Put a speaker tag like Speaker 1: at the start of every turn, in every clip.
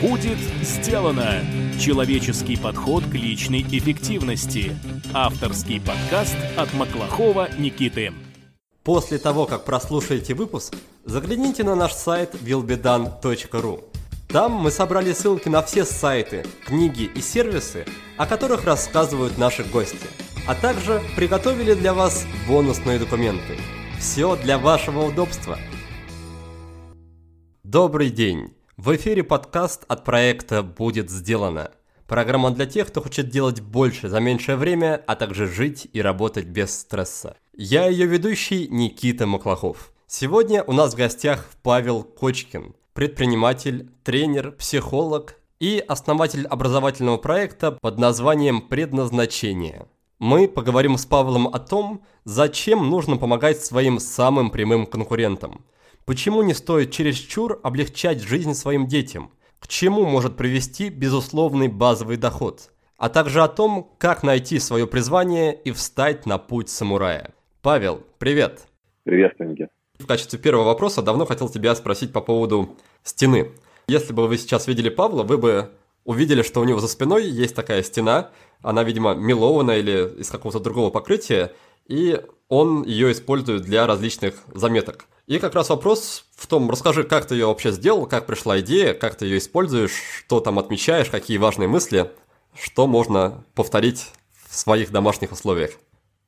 Speaker 1: Будет сделано! Человеческий подход к личной эффективности. Авторский подкаст от Маклахова Никиты.
Speaker 2: После того, как прослушаете выпуск, загляните на наш сайт willbedone.ru. Там мы собрали ссылки на все сайты, книги и сервисы, о которых рассказывают наши гости. А также приготовили для вас бонусные документы. Все для вашего удобства. Добрый день! В эфире подкаст от проекта «Будет сделано». Программа для тех, кто хочет делать больше за меньшее время, а также жить и работать без стресса. Я ее ведущий Никита Маклахов. Сегодня у нас в гостях Павел Кочкин, предприниматель, тренер, психолог и основатель образовательного проекта под названием «Предназначение». Мы поговорим с Павлом о том, зачем нужно помогать своим самым прямым конкурентам – Почему не стоит чересчур облегчать жизнь своим детям? К чему может привести безусловный базовый доход? А также о том, как найти свое призвание и встать на путь самурая. Павел, привет!
Speaker 3: Привет, Никит.
Speaker 2: В качестве первого вопроса давно хотел тебя спросить по поводу стены. Если бы вы сейчас видели Павла, вы бы увидели, что у него за спиной есть такая стена, она, видимо, мелована или из какого-то другого покрытия, и он ее использует для различных заметок. И как раз вопрос в том, расскажи, как ты ее вообще сделал, как пришла идея, как ты ее используешь, что там отмечаешь, какие важные мысли, что можно повторить в своих домашних условиях.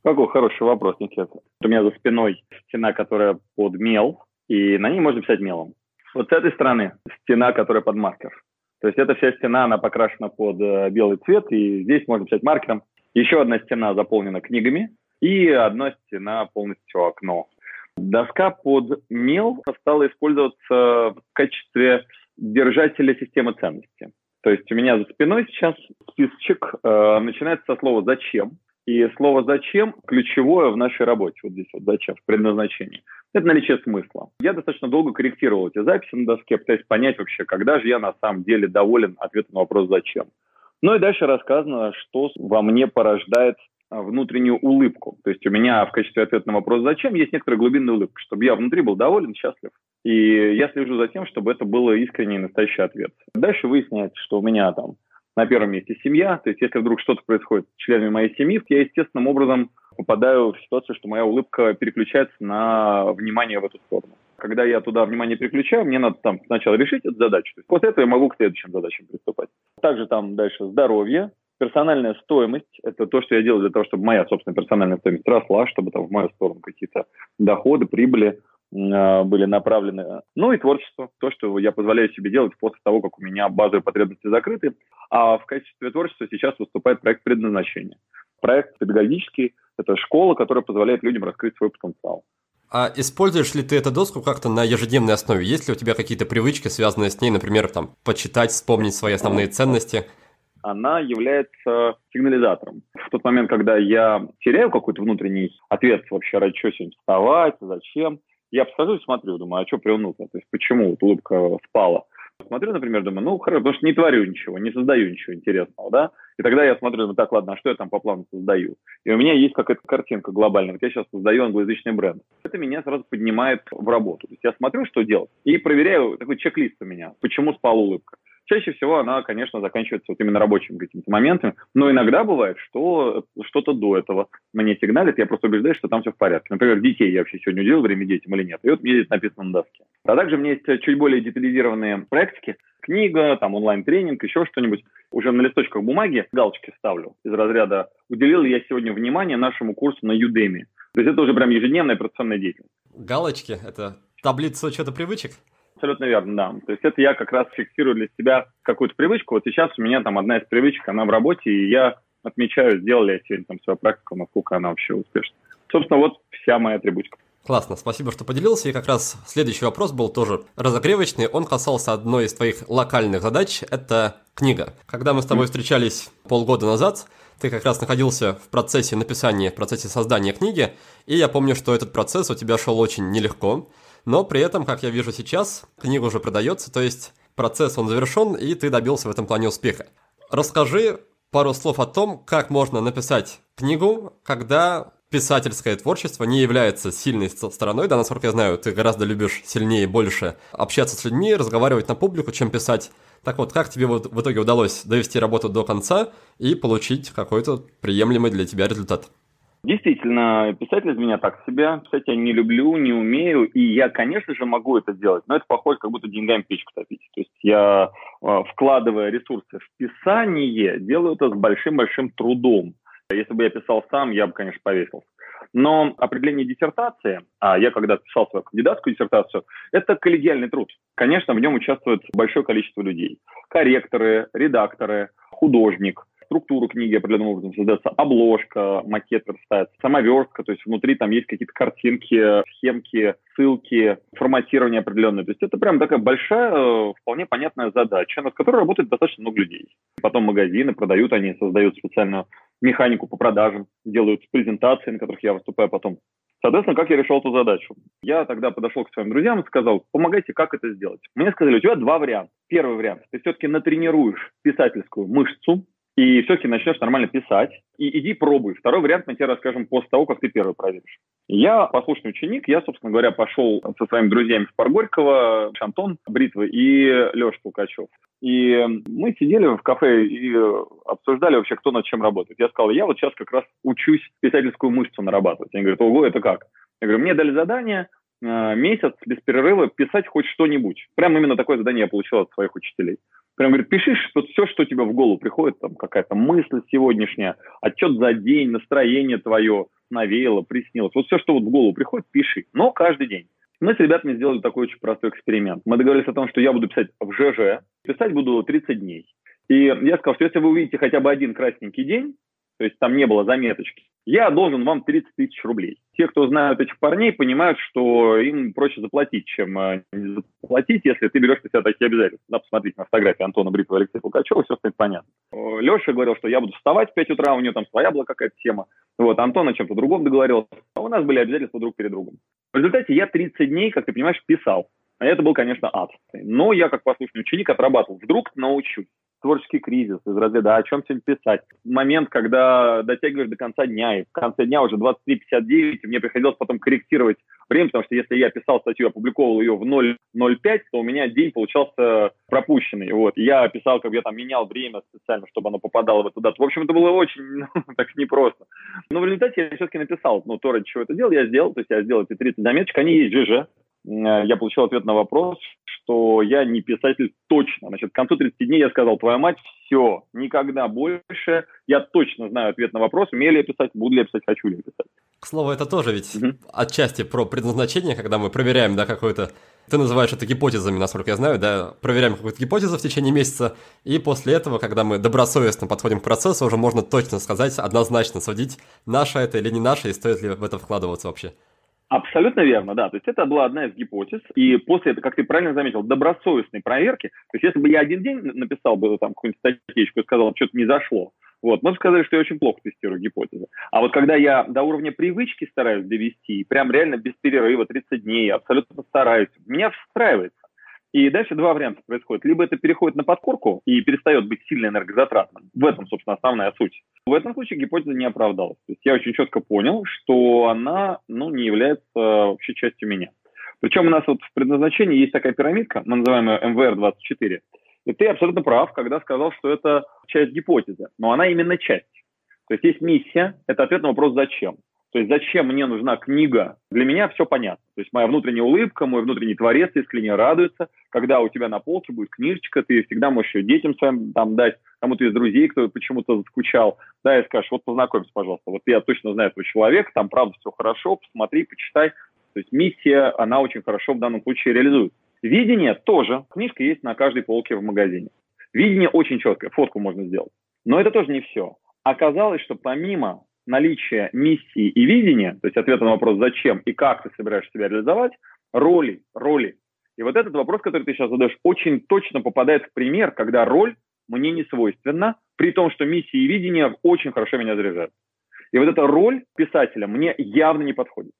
Speaker 3: Какой хороший вопрос, Никита. У меня за спиной стена, которая под мел, и на ней можно писать мелом. Вот с этой стороны стена, которая под маркер. То есть эта вся стена, она покрашена под э, белый цвет, и здесь можно писать маркером. Еще одна стена заполнена книгами, и одна стена полностью окно. Доска под мел стала использоваться в качестве держателя системы ценностей. То есть у меня за спиной сейчас списочек э, начинается со слова «зачем». И слово «зачем» ключевое в нашей работе, вот здесь вот «зачем», в предназначении. Это наличие смысла. Я достаточно долго корректировал эти записи на доске, пытаясь понять вообще, когда же я на самом деле доволен ответом на вопрос «зачем». Ну и дальше рассказано, что во мне порождает внутреннюю улыбку. То есть у меня в качестве ответа на вопрос «зачем» есть некоторая глубинная улыбка, чтобы я внутри был доволен, счастлив. И я слежу за тем, чтобы это было искренний и настоящий ответ. Дальше выясняется, что у меня там на первом месте семья. То есть если вдруг что-то происходит с членами моей семьи, я естественным образом попадаю в ситуацию, что моя улыбка переключается на внимание в эту сторону. Когда я туда внимание переключаю, мне надо там сначала решить эту задачу. После этого я могу к следующим задачам приступать. Также там дальше здоровье, персональная стоимость – это то, что я делаю для того, чтобы моя собственная персональная стоимость росла, чтобы там в мою сторону какие-то доходы, прибыли э, были направлены. Ну и творчество, то, что я позволяю себе делать после того, как у меня базовые потребности закрыты. А в качестве творчества сейчас выступает проект предназначения. Проект педагогический – это школа, которая позволяет людям раскрыть свой потенциал.
Speaker 2: А используешь ли ты эту доску как-то на ежедневной основе? Есть ли у тебя какие-то привычки, связанные с ней, например, там, почитать, вспомнить свои основные ценности –
Speaker 3: она является сигнализатором. В тот момент, когда я теряю какой-то внутренний ответ вообще, ради чего сегодня вставать, зачем, я подхожу и смотрю, думаю, а что приуныло? То есть почему вот улыбка спала? Смотрю, например, думаю, ну, хорошо, потому что не творю ничего, не создаю ничего интересного, да? И тогда я смотрю, ну, так, ладно, а что я там по плану создаю? И у меня есть какая-то картинка глобальная. Вот я сейчас создаю англоязычный бренд. Это меня сразу поднимает в работу. То есть я смотрю, что делать, и проверяю, такой чек-лист у меня, почему спала улыбка. Чаще всего она, конечно, заканчивается вот именно рабочими какими-то моментами, но иногда бывает, что что-то до этого мне сигналит, я просто убеждаюсь, что там все в порядке. Например, детей я вообще сегодня уделил время детям или нет, и вот мне здесь написано на доске. А также у меня есть чуть более детализированные практики, книга, там онлайн-тренинг, еще что-нибудь. Уже на листочках бумаги галочки ставлю из разряда «Уделил я сегодня внимание нашему курсу на Udemy». То есть это уже прям ежедневная операционная деятельность.
Speaker 2: Галочки – это таблица учета привычек?
Speaker 3: Абсолютно верно, да. То есть это я как раз фиксирую для себя какую-то привычку. Вот сейчас у меня там одна из привычек, она в работе, и я отмечаю, сделал ли я сегодня там свою практику, насколько она вообще успешна. Собственно, вот вся моя атрибутика.
Speaker 2: Классно, спасибо, что поделился. И как раз следующий вопрос был тоже разогревочный. Он касался одной из твоих локальных задач. Это книга. Когда мы с тобой встречались полгода назад, ты как раз находился в процессе написания, в процессе создания книги. И я помню, что этот процесс у тебя шел очень нелегко. Но при этом, как я вижу сейчас, книга уже продается, то есть процесс он завершен, и ты добился в этом плане успеха. Расскажи пару слов о том, как можно написать книгу, когда писательское творчество не является сильной стороной, да, насколько я знаю, ты гораздо любишь сильнее и больше общаться с людьми, разговаривать на публику, чем писать. Так вот, как тебе вот в итоге удалось довести работу до конца и получить какой-то приемлемый для тебя результат?
Speaker 3: Действительно, писатель из меня так себе. Писать я не люблю, не умею, и я, конечно же, могу это делать, но это похоже, как будто деньгами печку топить. То есть я, а, вкладывая ресурсы в писание, делаю это с большим-большим трудом. Если бы я писал сам, я бы, конечно, повесился. Но определение диссертации, а я когда писал свою кандидатскую диссертацию, это коллегиальный труд. Конечно, в нем участвует большое количество людей. Корректоры, редакторы, художник, структуру книги определенным образом создается, обложка, макет верстается, сама верстка, то есть внутри там есть какие-то картинки, схемки, ссылки, форматирование определенное. То есть это прям такая большая, вполне понятная задача, над которой работает достаточно много людей. Потом магазины продают, они создают специальную механику по продажам, делают презентации, на которых я выступаю потом. Соответственно, как я решил эту задачу? Я тогда подошел к своим друзьям и сказал, помогайте, как это сделать. Мне сказали, у тебя два варианта. Первый вариант, ты все-таки натренируешь писательскую мышцу, и все-таки начнешь нормально писать, и иди пробуй. Второй вариант мы тебе расскажем после того, как ты первый проверишь. Я послушный ученик, я, собственно говоря, пошел со своими друзьями в Паргорького, Антон Бритвы и Леша Пукачев. И мы сидели в кафе и обсуждали вообще, кто над чем работает. Я сказал, я вот сейчас как раз учусь писательскую мышцу нарабатывать. Они говорят, ого, это как? Я говорю, мне дали задание э, месяц без перерыва писать хоть что-нибудь. Прям именно такое задание я получил от своих учителей прям говорит, пиши что, все, что тебе в голову приходит, там какая-то мысль сегодняшняя, отчет за день, настроение твое навеяло, приснилось. Вот все, что вот в голову приходит, пиши, но каждый день. Мы с ребятами сделали такой очень простой эксперимент. Мы договорились о том, что я буду писать в ЖЖ, писать буду 30 дней. И я сказал, что если вы увидите хотя бы один красненький день, то есть там не было заметочки, я должен вам 30 тысяч рублей. Те, кто знают этих парней, понимают, что им проще заплатить, чем э, не заплатить, если ты берешь на себя такие обязательства. Да, посмотрите на фотографии Антона Бритова и Алексея Пугачева, все станет понятно. Леша говорил, что я буду вставать в 5 утра, у него там своя была какая-то тема. Вот, Антон о чем-то другом договорился. А у нас были обязательства друг перед другом. В результате я 30 дней, как ты понимаешь, писал. А это был, конечно, ад. Но я, как послушный ученик, отрабатывал. Вдруг научусь творческий кризис из разряда, о чем сегодня писать. Момент, когда дотягиваешь до конца дня, и в конце дня уже 23.59, и мне приходилось потом корректировать время, потому что если я писал статью, опубликовал ее в 0.05, то у меня день получался пропущенный. Вот. Я писал, как я там менял время специально, чтобы оно попадало в эту дату. В общем, это было очень ну, так непросто. Но в результате я все-таки написал, ну, то, ради чего это делал, я сделал. То есть я сделал эти 30 заметочек, они есть в ЖЖ. Я получил ответ на вопрос, что я не писатель точно. Значит, к концу 30 дней я сказал, твоя мать, все, никогда больше. Я точно знаю ответ на вопрос, умею ли я писать, буду ли я писать, хочу ли я писать.
Speaker 2: К слову, это тоже ведь угу. отчасти про предназначение, когда мы проверяем, да, какое-то... Ты называешь это гипотезами, насколько я знаю, да, проверяем какую-то гипотезу в течение месяца, и после этого, когда мы добросовестно подходим к процессу, уже можно точно сказать, однозначно судить, наша это или не наша, и стоит ли в это вкладываться вообще.
Speaker 3: Абсолютно верно, да. То есть это была одна из гипотез. И после как ты правильно заметил, добросовестной проверки, то есть если бы я один день написал бы там какую-нибудь статейку и сказал, что-то не зашло, вот, мы бы сказали, что я очень плохо тестирую гипотезы. А вот когда я до уровня привычки стараюсь довести, прям реально без перерыва, 30 дней, абсолютно стараюсь, меня встраивается. И дальше два варианта происходит. Либо это переходит на подкорку и перестает быть сильно энергозатратным. В этом, собственно, основная суть. В этом случае гипотеза не оправдалась. То есть я очень четко понял, что она ну, не является вообще частью меня. Причем у нас вот в предназначении есть такая пирамидка, мы называем ее МВР-24. И ты абсолютно прав, когда сказал, что это часть гипотезы. Но она именно часть. То есть есть миссия, это ответ на вопрос «зачем?». То есть зачем мне нужна книга? Для меня все понятно. То есть моя внутренняя улыбка, мой внутренний творец искренне радуется, когда у тебя на полке будет книжечка, ты всегда можешь ее детям своим там дать, кому-то из друзей, кто почему-то заскучал, да, и скажешь, вот познакомься, пожалуйста, вот я точно знаю этого человека, там правда все хорошо, посмотри, почитай. То есть миссия, она очень хорошо в данном случае реализует. Видение тоже. Книжка есть на каждой полке в магазине. Видение очень четкое, фотку можно сделать. Но это тоже не все. Оказалось, что помимо наличие миссии и видения, то есть ответа на вопрос «зачем» и «как ты собираешься себя реализовать», роли, роли. И вот этот вопрос, который ты сейчас задаешь, очень точно попадает в пример, когда роль мне не свойственна, при том, что миссия и видение очень хорошо меня заряжают. И вот эта роль писателя мне явно не подходит.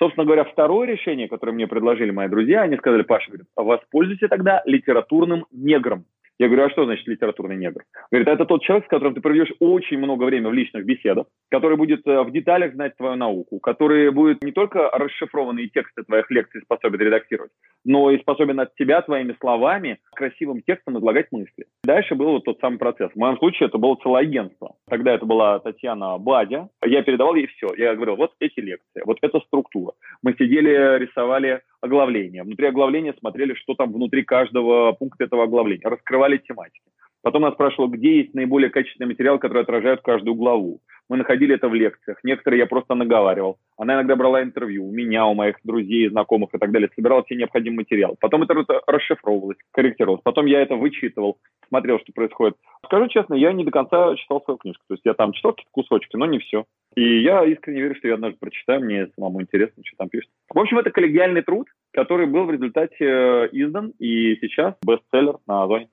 Speaker 3: Собственно говоря, второе решение, которое мне предложили мои друзья, они сказали, Паша, говорит, воспользуйся тогда литературным негром. Я говорю, а что значит литературный негр? Говорит, это тот человек, с которым ты проведешь очень много времени в личных беседах, который будет э, в деталях знать твою науку, который будет не только расшифрованные тексты твоих лекций способен редактировать, но и способен от тебя твоими словами, красивым текстом излагать мысли. Дальше был вот тот самый процесс. В моем случае это было целое агентство. Тогда это была Татьяна Бадя. Я передавал ей все. Я говорил, вот эти лекции, вот эта структура. Мы сидели, рисовали оглавление. Внутри оглавления смотрели, что там внутри каждого пункта этого оглавления. Раскрывали тематики. Потом нас спрашивала, где есть наиболее качественный материал, который отражает каждую главу. Мы находили это в лекциях. Некоторые я просто наговаривал. Она иногда брала интервью у меня, у моих друзей, знакомых и так далее. Собирала все необходимые материалы. Потом это расшифровывалось, корректировалось. Потом я это вычитывал, смотрел, что происходит. Скажу честно, я не до конца читал свою книжку. То есть я там читал какие-то кусочки, но не все. И я искренне верю, что я однажды прочитаю, мне самому интересно, что там пишет. В общем, это коллегиальный труд, который был в результате э, издан, и сейчас бестселлер на Озоне.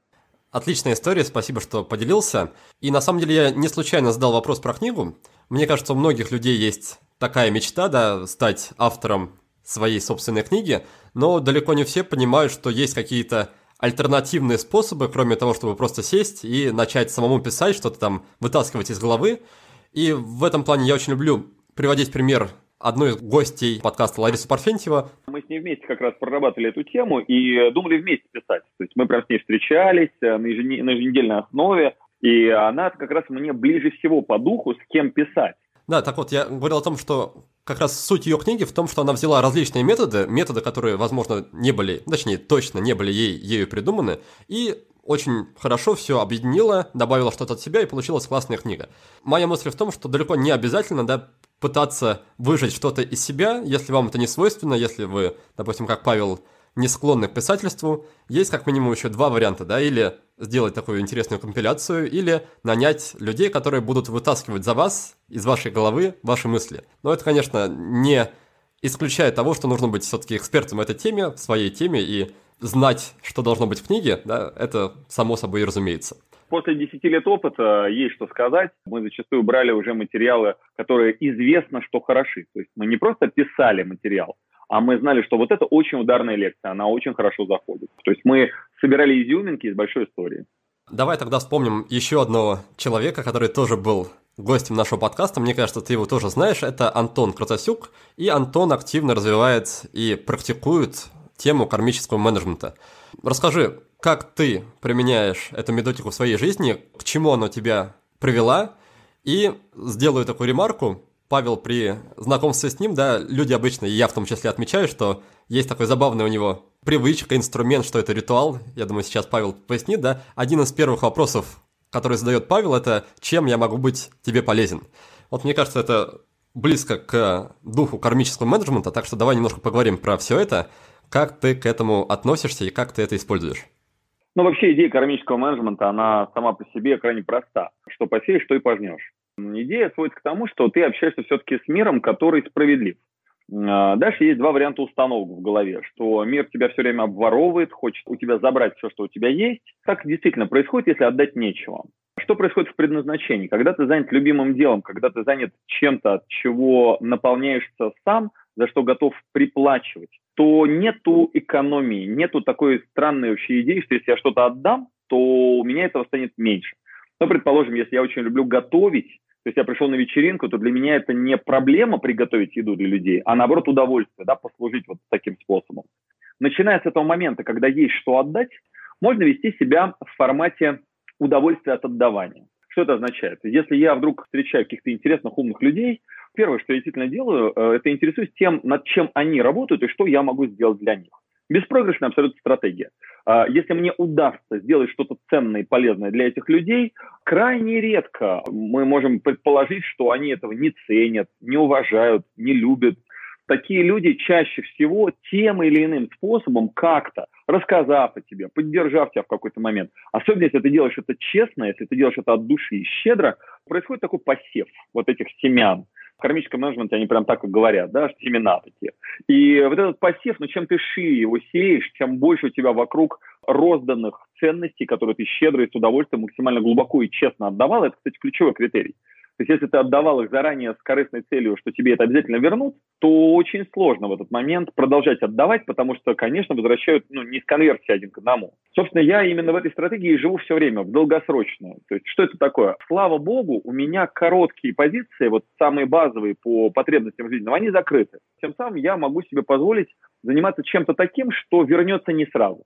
Speaker 2: Отличная история, спасибо, что поделился. И на самом деле я не случайно задал вопрос про книгу. Мне кажется, у многих людей есть такая мечта, да, стать автором своей собственной книги, но далеко не все понимают, что есть какие-то альтернативные способы, кроме того, чтобы просто сесть и начать самому писать, что-то там вытаскивать из головы. И в этом плане я очень люблю приводить пример одной из гостей подкаста Лариса Парфентьева.
Speaker 3: Мы с ней вместе как раз прорабатывали эту тему и думали вместе писать. То есть мы прям с ней встречались э, на, ежен... на еженедельной основе, и она как раз мне ближе всего по духу, с кем писать.
Speaker 2: Да, так вот, я говорил о том, что как раз суть ее книги в том, что она взяла различные методы, методы, которые, возможно, не были, точнее, точно не были ей, ею придуманы, и очень хорошо все объединила, добавила что-то от себя, и получилась классная книга. Моя мысль в том, что далеко не обязательно, да, пытаться выжать что-то из себя, если вам это не свойственно, если вы, допустим, как Павел, не склонны к писательству, есть как минимум еще два варианта, да, или сделать такую интересную компиляцию, или нанять людей, которые будут вытаскивать за вас из вашей головы ваши мысли. Но это, конечно, не исключает того, что нужно быть все-таки экспертом в этой теме, в своей теме, и знать, что должно быть в книге, да, это само собой и разумеется.
Speaker 3: После 10 лет опыта есть что сказать. Мы зачастую брали уже материалы, которые известно, что хороши. То есть мы не просто писали материал, а мы знали, что вот это очень ударная лекция, она очень хорошо заходит. То есть мы собирали изюминки из большой истории.
Speaker 2: Давай тогда вспомним еще одного человека, который тоже был гостем нашего подкаста. Мне кажется, ты его тоже знаешь. Это Антон Кротосюк. И Антон активно развивает и практикует тему кармического менеджмента. Расскажи, как ты применяешь эту методику в своей жизни, к чему она тебя привела, и сделаю такую ремарку. Павел при знакомстве с ним, да, люди обычно, и я в том числе отмечаю, что есть такой забавный у него привычка, инструмент, что это ритуал. Я думаю, сейчас Павел пояснит, да. Один из первых вопросов, который задает Павел, это «Чем я могу быть тебе полезен?» Вот мне кажется, это близко к духу кармического менеджмента, так что давай немножко поговорим про все это. Как ты к этому относишься и как ты это используешь?
Speaker 3: Ну, вообще идея кармического менеджмента, она сама по себе крайне проста. Что посеешь, что и пожнешь. Идея сводится к тому, что ты общаешься все-таки с миром, который справедлив. А, дальше есть два варианта установок в голове, что мир тебя все время обворовывает, хочет у тебя забрать все, что у тебя есть. Так действительно происходит, если отдать нечего. Что происходит в предназначении? Когда ты занят любимым делом, когда ты занят чем-то, от чего наполняешься сам, за что готов приплачивать, то нету экономии, нету такой странной вообще идеи, что если я что-то отдам, то у меня этого станет меньше. Ну, предположим, если я очень люблю готовить, то есть я пришел на вечеринку, то для меня это не проблема приготовить еду для людей, а наоборот удовольствие, да, послужить вот таким способом. Начиная с этого момента, когда есть что отдать, можно вести себя в формате удовольствия от отдавания. Что это означает? Если я вдруг встречаю каких-то интересных, умных людей, первое, что я действительно делаю, э, это интересуюсь тем, над чем они работают и что я могу сделать для них. Беспроигрышная абсолютно стратегия. А, если мне удастся сделать что-то ценное и полезное для этих людей, крайне редко мы можем предположить, что они этого не ценят, не уважают, не любят. Такие люди чаще всего тем или иным способом как-то, рассказав о тебе, поддержав тебя в какой-то момент, особенно если ты делаешь это честно, если ты делаешь это от души и щедро, происходит такой посев вот этих семян кармическом менеджменте они прям так и говорят, да, семена такие. И вот этот посев, ну, чем ты шире его сеешь, тем больше у тебя вокруг розданных ценностей, которые ты щедро и с удовольствием максимально глубоко и честно отдавал. Это, кстати, ключевой критерий. То есть если ты отдавал их заранее с корыстной целью, что тебе это обязательно вернут, то очень сложно в этот момент продолжать отдавать, потому что, конечно, возвращают ну, не с конверсии один к одному. Собственно, я именно в этой стратегии живу все время, в долгосрочную. То есть что это такое? Слава богу, у меня короткие позиции, вот самые базовые по потребностям жизненным, они закрыты. Тем самым я могу себе позволить заниматься чем-то таким, что вернется не сразу.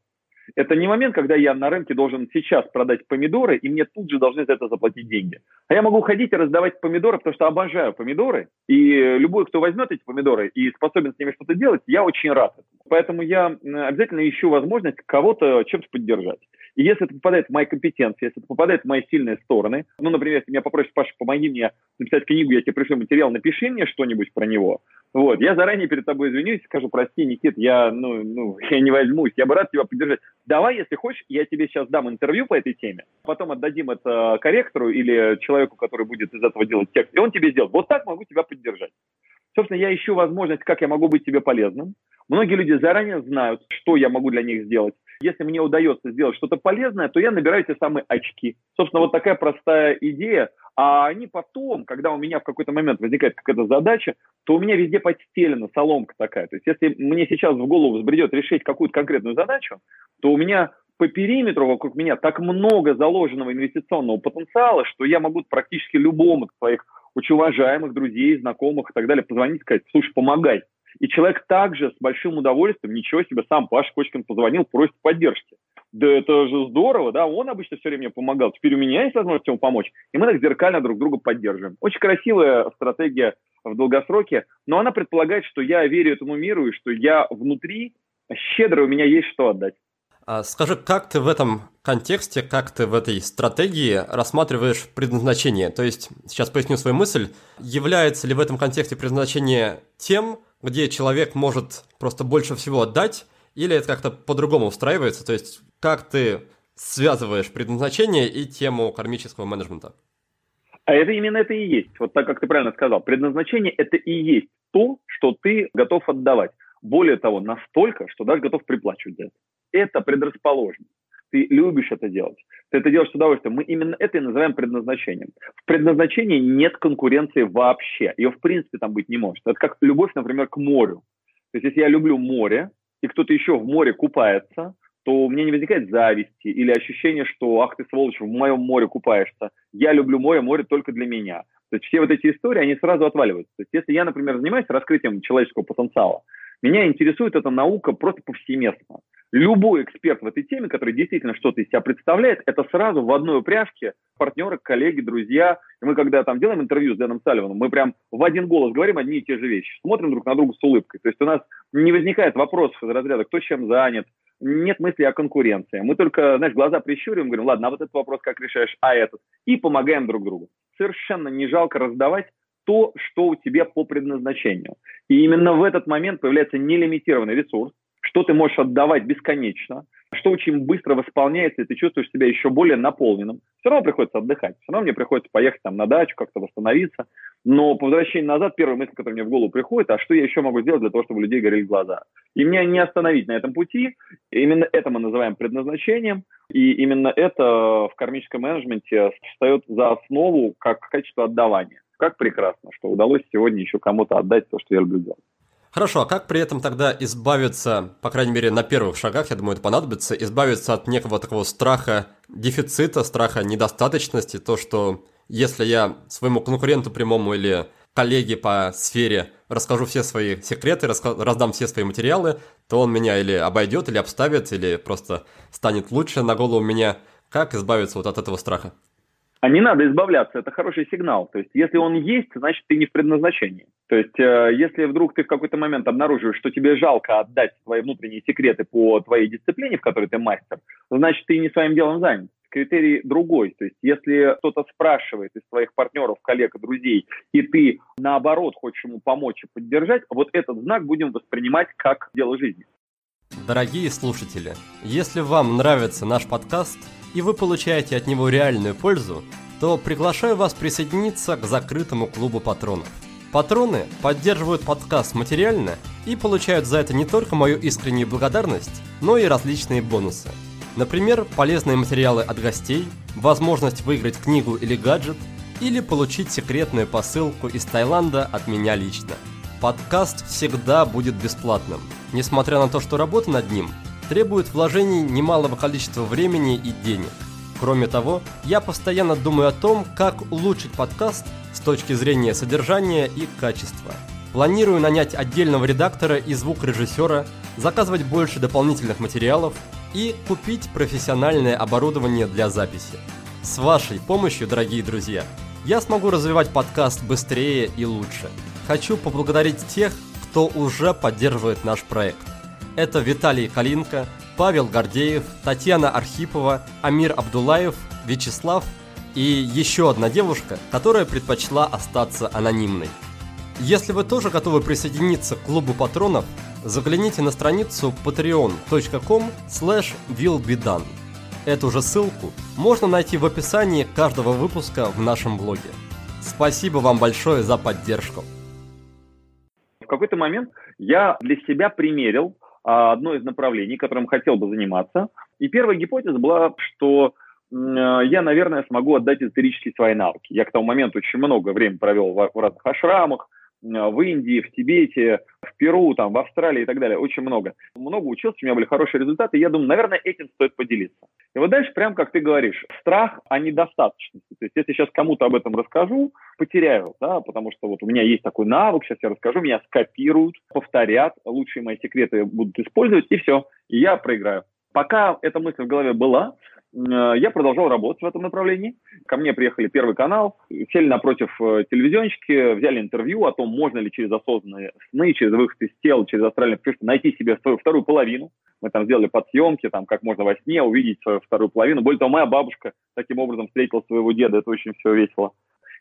Speaker 3: Это не момент, когда я на рынке должен сейчас продать помидоры, и мне тут же должны за это заплатить деньги. А я могу ходить и раздавать помидоры, потому что обожаю помидоры. И любой, кто возьмет эти помидоры и способен с ними что-то делать, я очень рад этому. Поэтому я обязательно ищу возможность кого-то чем-то поддержать. И если это попадает в мои компетенции, если это попадает в мои сильные стороны, ну, например, если меня попросят, Паша, помоги мне написать книгу, я тебе пришлю материал, напиши мне что-нибудь про него, вот, я заранее перед тобой извинюсь, скажу, прости, Никит, я, ну, ну, я не возьмусь, я бы рад тебя поддержать. Давай, если хочешь, я тебе сейчас дам интервью по этой теме, потом отдадим это корректору или человеку, который будет из этого делать текст, и он тебе сделает. Вот так могу тебя поддержать. Собственно, я ищу возможность, как я могу быть тебе полезным. Многие люди заранее знают, что я могу для них сделать. Если мне удается сделать что-то полезное, то я набираю те самые очки. Собственно, вот такая простая идея. А они потом, когда у меня в какой-то момент возникает какая-то задача, то у меня везде подстелена соломка такая. То есть если мне сейчас в голову взбредет решить какую-то конкретную задачу, то у меня по периметру вокруг меня так много заложенного инвестиционного потенциала, что я могу практически любому из своих очень уважаемых друзей, знакомых и так далее позвонить и сказать, слушай, помогай. И человек также с большим удовольствием, ничего себе, сам Паша Кочкин позвонил, просит поддержки. Да это же здорово, да, он обычно все время помогал, теперь у меня есть возможность ему помочь, и мы так зеркально друг друга поддерживаем. Очень красивая стратегия в долгосроке, но она предполагает, что я верю этому миру и что я внутри щедро, у меня есть что отдать.
Speaker 2: А скажи, как ты в этом контексте, как ты в этой стратегии рассматриваешь предназначение? То есть, сейчас поясню свою мысль, является ли в этом контексте предназначение тем, где человек может просто больше всего отдать, или это как-то по-другому устраивается? То есть, как ты связываешь предназначение и тему кармического менеджмента?
Speaker 3: А это именно это и есть. Вот так, как ты правильно сказал. Предназначение – это и есть то, что ты готов отдавать. Более того, настолько, что даже готов приплачивать за это. Это предрасположенность. Ты любишь это делать. Ты это делаешь с удовольствием. Мы именно это и называем предназначением. В предназначении нет конкуренции вообще. Ее в принципе там быть не может. Это как любовь, например, к морю. То есть если я люблю море, и кто-то еще в море купается, то у меня не возникает зависти или ощущение, что «ах ты, сволочь, в моем море купаешься». Я люблю море, море только для меня. То есть все вот эти истории, они сразу отваливаются. То есть если я, например, занимаюсь раскрытием человеческого потенциала, меня интересует эта наука просто повсеместно. Любой эксперт в этой теме, который действительно что-то из себя представляет, это сразу в одной упряжке партнеры, коллеги, друзья. И мы когда там делаем интервью с Дэном Салливаном, мы прям в один голос говорим одни и те же вещи, смотрим друг на друга с улыбкой. То есть у нас не возникает вопросов из разряда, кто чем занят, нет мысли о конкуренции. Мы только, знаешь, глаза прищуриваем, говорим, ладно, а вот этот вопрос как решаешь, а этот, и помогаем друг другу. Совершенно не жалко раздавать то, что у тебя по предназначению. И именно в этот момент появляется нелимитированный ресурс, что ты можешь отдавать бесконечно, что очень быстро восполняется, и ты чувствуешь себя еще более наполненным. Все равно приходится отдыхать, все равно мне приходится поехать там на дачу, как-то восстановиться. Но по возвращении назад первая мысль, которая мне в голову приходит, а что я еще могу сделать для того, чтобы у людей горели глаза? И меня не остановить на этом пути. Именно это мы называем предназначением. И именно это в кармическом менеджменте встает за основу как качество отдавания. Как прекрасно, что удалось сегодня еще кому-то отдать то, что я люблю делать.
Speaker 2: Хорошо, а как при этом тогда избавиться, по крайней мере, на первых шагах, я думаю, это понадобится, избавиться от некого такого страха дефицита, страха недостаточности, то, что если я своему конкуренту прямому или коллеге по сфере расскажу все свои секреты, раздам все свои материалы, то он меня или обойдет, или обставит, или просто станет лучше на голову меня. Как избавиться вот от этого страха?
Speaker 3: А не надо избавляться, это хороший сигнал. То есть, если он есть, значит, ты не в предназначении. То есть, э, если вдруг ты в какой-то момент обнаруживаешь, что тебе жалко отдать свои внутренние секреты по твоей дисциплине, в которой ты мастер, значит, ты не своим делом занят. Критерий другой. То есть, если кто-то спрашивает из твоих партнеров, коллег, друзей, и ты, наоборот, хочешь ему помочь и поддержать, вот этот знак будем воспринимать как дело жизни.
Speaker 2: Дорогие слушатели, если вам нравится наш подкаст и вы получаете от него реальную пользу, то приглашаю вас присоединиться к закрытому клубу патронов. Патроны поддерживают подкаст материально и получают за это не только мою искреннюю благодарность, но и различные бонусы. Например, полезные материалы от гостей, возможность выиграть книгу или гаджет, или получить секретную посылку из Таиланда от меня лично. Подкаст всегда будет бесплатным, несмотря на то, что работа над ним требует вложений немалого количества времени и денег. Кроме того, я постоянно думаю о том, как улучшить подкаст с точки зрения содержания и качества. Планирую нанять отдельного редактора и звукорежиссера, заказывать больше дополнительных материалов и купить профессиональное оборудование для записи. С вашей помощью, дорогие друзья, я смогу развивать подкаст быстрее и лучше. Хочу поблагодарить тех, кто уже поддерживает наш проект. Это Виталий Калинко, Павел Гордеев, Татьяна Архипова, Амир Абдулаев, Вячеслав и еще одна девушка, которая предпочла остаться анонимной. Если вы тоже готовы присоединиться к клубу патронов, загляните на страницу patreon.com slash willbedone. Эту же ссылку можно найти в описании каждого выпуска в нашем блоге. Спасибо вам большое за поддержку.
Speaker 3: В какой-то момент я для себя примерил одно из направлений, которым хотел бы заниматься. И первая гипотеза была, что я, наверное, смогу отдать эзотерические свои навыки. Я к тому моменту очень много времени провел в разных ашрамах, Э, в Индии, в Тибете, в Перу, там, в Австралии и так далее, очень много. Много учился, у меня были хорошие результаты, я думаю, наверное, этим стоит поделиться. И вот дальше, прям как ты говоришь, страх о недостаточности. То есть, если сейчас кому-то об этом расскажу, потеряю, да, потому что вот у меня есть такой навык, сейчас я расскажу, меня скопируют, повторят, лучшие мои секреты будут использовать, и все, и я проиграю. Пока эта мысль в голове была, я продолжал работать в этом направлении. Ко мне приехали Первый канал, сели напротив э, телевизионщики, взяли интервью о том, можно ли через осознанные сны, через выход из тела, через астральное путешествие найти себе свою вторую половину. Мы там сделали подсъемки, там, как можно во сне увидеть свою вторую половину. Более того, моя бабушка таким образом встретила своего деда, это очень все весело.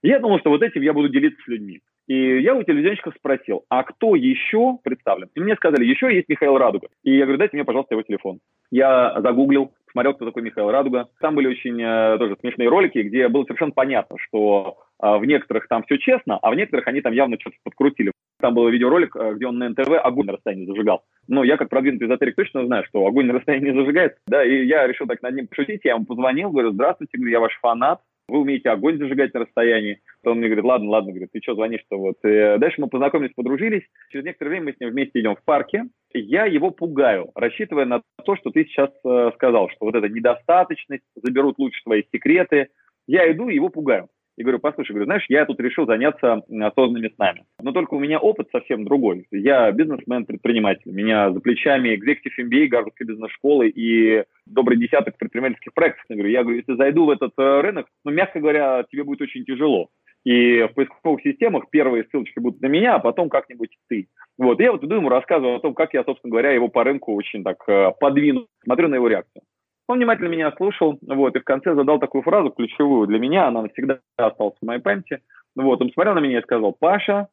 Speaker 3: И я думал, что вот этим я буду делиться с людьми. И я у телевизионщиков спросил, а кто еще представлен? И мне сказали, еще есть Михаил Радуга. И я говорю, дайте мне, пожалуйста, его телефон. Я загуглил, смотрел, кто такой Михаил Радуга. Там были очень э, тоже смешные ролики, где было совершенно понятно, что э, в некоторых там все честно, а в некоторых они там явно что-то подкрутили. Там был видеоролик, э, где он на НТВ огонь на расстоянии зажигал. Но я как продвинутый эзотерик точно знаю, что огонь на расстоянии не зажигается. Да, и я решил так над ним пошутить, я ему позвонил, говорю, здравствуйте, я ваш фанат, вы умеете огонь зажигать на расстоянии. То он мне говорит, ладно, ладно, говорит, ты что звонишь-то? Вот. И э, дальше мы познакомились, подружились. Через некоторое время мы с ним вместе идем в парке. Я его пугаю, рассчитывая на то, что ты сейчас э, сказал, что вот эта недостаточность, заберут лучше твои секреты. Я иду и его пугаю и говорю, послушай, говорю, знаешь, я тут решил заняться осознанными снами. Но только у меня опыт совсем другой. Я бизнесмен, предприниматель. У меня за плечами Executive MBA, Гарвардской бизнес-школы и добрый десяток предпринимательских проектов. Я говорю, я говорю, если зайду в этот э, рынок, ну, мягко говоря, тебе будет очень тяжело. И в поисковых системах первые ссылочки будут на меня, а потом как-нибудь ты. Вот, я вот иду ему рассказываю о том, как я, собственно говоря, его по рынку очень так э, подвину, смотрю на его реакцию. Он внимательно меня слушал, вот, и в конце задал такую фразу ключевую для меня, она навсегда осталась в моей памяти. Вот, он смотрел на меня и сказал, Паша,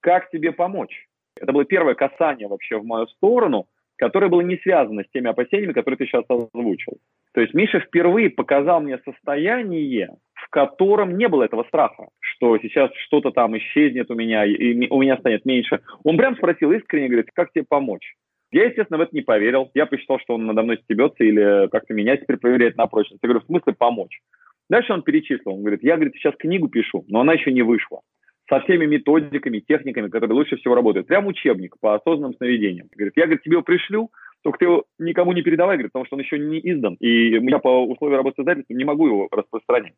Speaker 3: как тебе помочь? Это было первое касание вообще в мою сторону, которое было не связано с теми опасениями, которые ты сейчас озвучил. То есть Миша впервые показал мне состояние, в котором не было этого страха, что сейчас что-то там исчезнет у меня, и у меня станет меньше. Он прям спросил искренне, говорит, как тебе помочь? Я, естественно, в это не поверил. Я посчитал, что он надо мной стебется или как-то меня теперь проверяет на прочность. Я говорю, в смысле помочь? Дальше он перечислил. Он говорит, я, говорит, сейчас книгу пишу, но она еще не вышла. Со всеми методиками, техниками, которые лучше всего работают. Прям учебник по осознанным сновидениям. Говорит, я, говорит, тебе его пришлю, только ты его никому не передавай, говорит, потому что он еще не издан. И я по условиям работы с издательством не могу его распространять.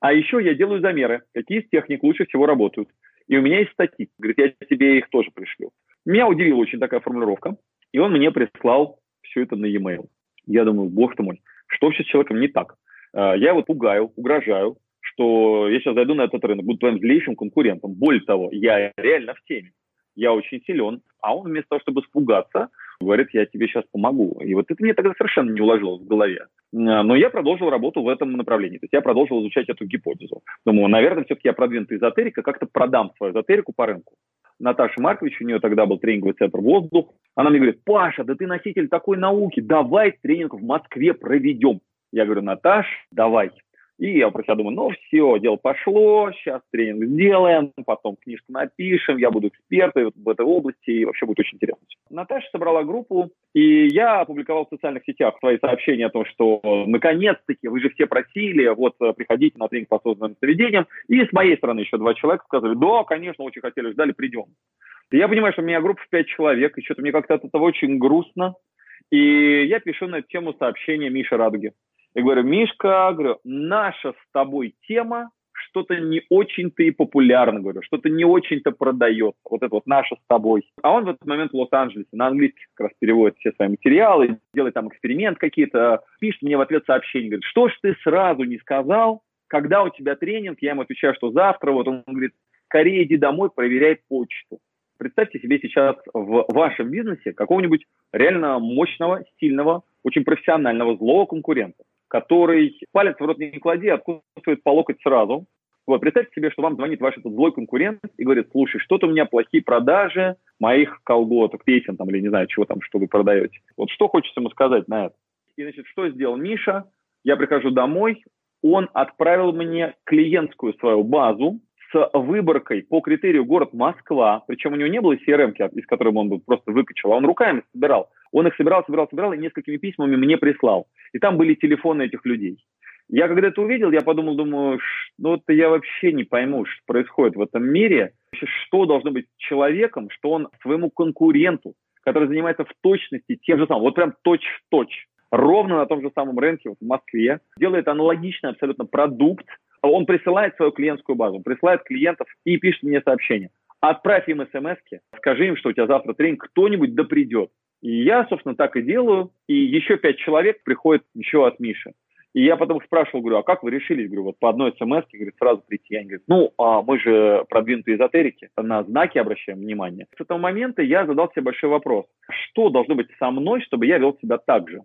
Speaker 3: А еще я делаю замеры, какие из техник лучше всего работают. И у меня есть статьи. Говорит, я тебе их тоже пришлю. Меня удивила очень такая формулировка. И он мне прислал все это на e-mail. Я думаю, бог ты мой, что вообще с человеком не так? А, я его пугаю, угрожаю, что я сейчас зайду на этот рынок, буду твоим злейшим конкурентом. Более того, я реально в теме. Я очень силен. А он вместо того, чтобы испугаться, говорит, я тебе сейчас помогу. И вот это мне тогда совершенно не уложилось в голове. А, но я продолжил работу в этом направлении. То есть я продолжил изучать эту гипотезу. Думаю, наверное, все-таки я продвинутый эзотерик, а как-то продам свою эзотерику по рынку. Наташа Маркович, у нее тогда был тренинговый центр «Воздух». Она мне говорит, Паша, да ты носитель такой науки, давай тренинг в Москве проведем. Я говорю, Наташ, давай. И я про себя думаю, ну все, дело пошло, сейчас тренинг сделаем, потом книжку напишем, я буду экспертом в этой области, и вообще будет очень интересно. Наташа собрала группу, и я опубликовал в социальных сетях свои сообщения о том, что наконец-таки вы же все просили, вот приходите на тренинг по осознанным поведениям. И с моей стороны еще два человека сказали, да, конечно, очень хотели, ждали, придем. Я понимаю, что у меня группа в пять человек, и что-то мне как-то от этого очень грустно. И я пишу на эту тему сообщение Мише Радуги. Я говорю, Мишка, говорю, наша с тобой тема что-то не очень-то и популярно, говорю, что-то не очень-то продается. Вот это вот наше с тобой. А он в этот момент в Лос-Анджелесе на английский как раз переводит все свои материалы, делает там эксперимент какие-то, пишет мне в ответ сообщение, говорит, что ж ты сразу не сказал, когда у тебя тренинг, я ему отвечаю, что завтра, вот он говорит, скорее иди домой, проверяй почту. Представьте себе сейчас в вашем бизнесе какого-нибудь реально мощного, сильного, очень профессионального, злого конкурента который палец в рот не клади, откусывает по локоть сразу. Вот, представьте себе, что вам звонит ваш этот злой конкурент и говорит, слушай, что-то у меня плохие продажи моих колготок, песен там, или не знаю, чего там, что вы продаете. Вот что хочется ему сказать на это? И, значит, что сделал Миша? Я прихожу домой, он отправил мне клиентскую свою базу с выборкой по критерию город Москва, причем у него не было CRM, из которой он бы просто выкачал, а он руками собирал. Он их собирал, собирал, собирал и несколькими письмами мне прислал. И там были телефоны этих людей. Я когда это увидел, я подумал, думаю, ну вот я вообще не пойму, что происходит в этом мире, что должно быть человеком, что он своему конкуренту, который занимается в точности тем же самым, вот прям точь-в-точь, ровно на том же самом рынке вот в Москве, делает аналогичный абсолютно продукт, он присылает свою клиентскую базу, присылает клиентов и пишет мне сообщение. Отправь им смс скажи им, что у тебя завтра тренинг, кто-нибудь да придет. И я, собственно, так и делаю. И еще пять человек приходят еще от Миши. И я потом спрашивал, говорю, а как вы решились? Говорю, вот по одной смс говорит, сразу прийти. Они говорят, ну, а мы же продвинутые эзотерики, на знаки обращаем внимание. С этого момента я задал себе большой вопрос. Что должно быть со мной, чтобы я вел себя так же?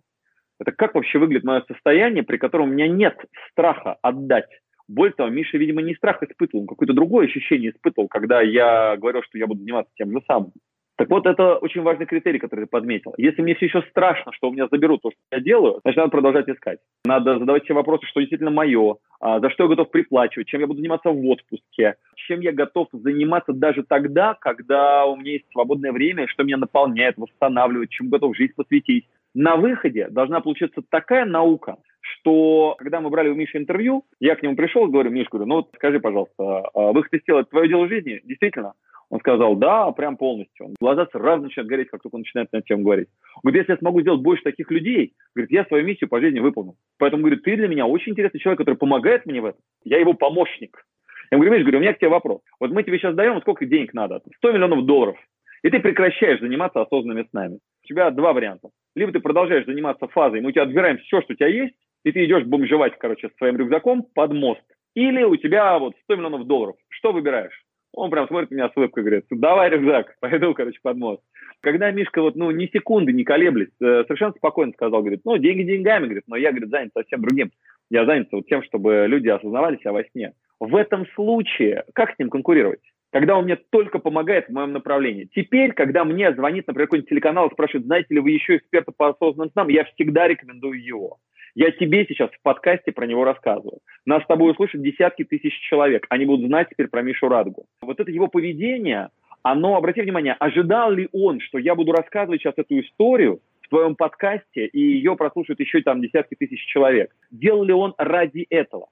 Speaker 3: Это как вообще выглядит мое состояние, при котором у меня нет страха отдать более того, Миша, видимо, не страх испытывал, он какое-то другое ощущение испытывал, когда я говорил, что я буду заниматься тем же самым. Так вот, это очень важный критерий, который ты подметил. Если мне все еще страшно, что у меня заберут то, что я делаю, значит, надо продолжать искать. Надо задавать себе вопросы, что действительно мое, а, за что я готов приплачивать, чем я буду заниматься в отпуске, чем я готов заниматься даже тогда, когда у меня есть свободное время, что меня наполняет, восстанавливает, чем готов жизнь посвятить. На выходе должна получиться такая наука, что когда мы брали у Миши интервью, я к нему пришел и говорю, Миш, говорю, ну вот скажи, пожалуйста, а выход из тела – это твое дело жизни? Действительно? Он сказал, да, прям полностью. Глаза сразу начинают гореть, как только он начинает на эту говорить. Он говорит, если я смогу сделать больше таких людей, говорит, я свою миссию по жизни выполнил. Поэтому, говорит, ты для меня очень интересный человек, который помогает мне в этом. Я его помощник. Я говорю, Миш, говорю, у меня к тебе вопрос. Вот мы тебе сейчас даем, сколько денег надо? 100 миллионов долларов. И ты прекращаешь заниматься осознанными снами. У тебя два варианта. Либо ты продолжаешь заниматься фазой, мы у тебя отбираем все, что у тебя есть, и ты идешь бомжевать, короче, с своим рюкзаком под мост. Или у тебя вот 100 миллионов долларов. Что выбираешь? Он прям смотрит на меня с улыбкой говорит, давай рюкзак, пойду, короче, под мост. Когда Мишка вот, ну, ни секунды не колеблясь, э, совершенно спокойно сказал, говорит, ну, деньги деньгами, говорит, но я, говорит, занят совсем другим. Я занят вот тем, чтобы люди осознавали себя во сне. В этом случае, как с ним конкурировать? Когда он мне только помогает в моем направлении. Теперь, когда мне звонит, например, какой-нибудь телеканал и спрашивает, знаете ли вы еще эксперта по осознанным снам, я всегда рекомендую его. Я тебе сейчас в подкасте про него рассказываю. Нас с тобой услышат десятки тысяч человек. Они будут знать теперь про Мишу Радугу. Вот это его поведение, оно, обрати внимание, ожидал ли он, что я буду рассказывать сейчас эту историю в твоем подкасте, и ее прослушают еще там десятки тысяч человек? Делал ли он ради этого?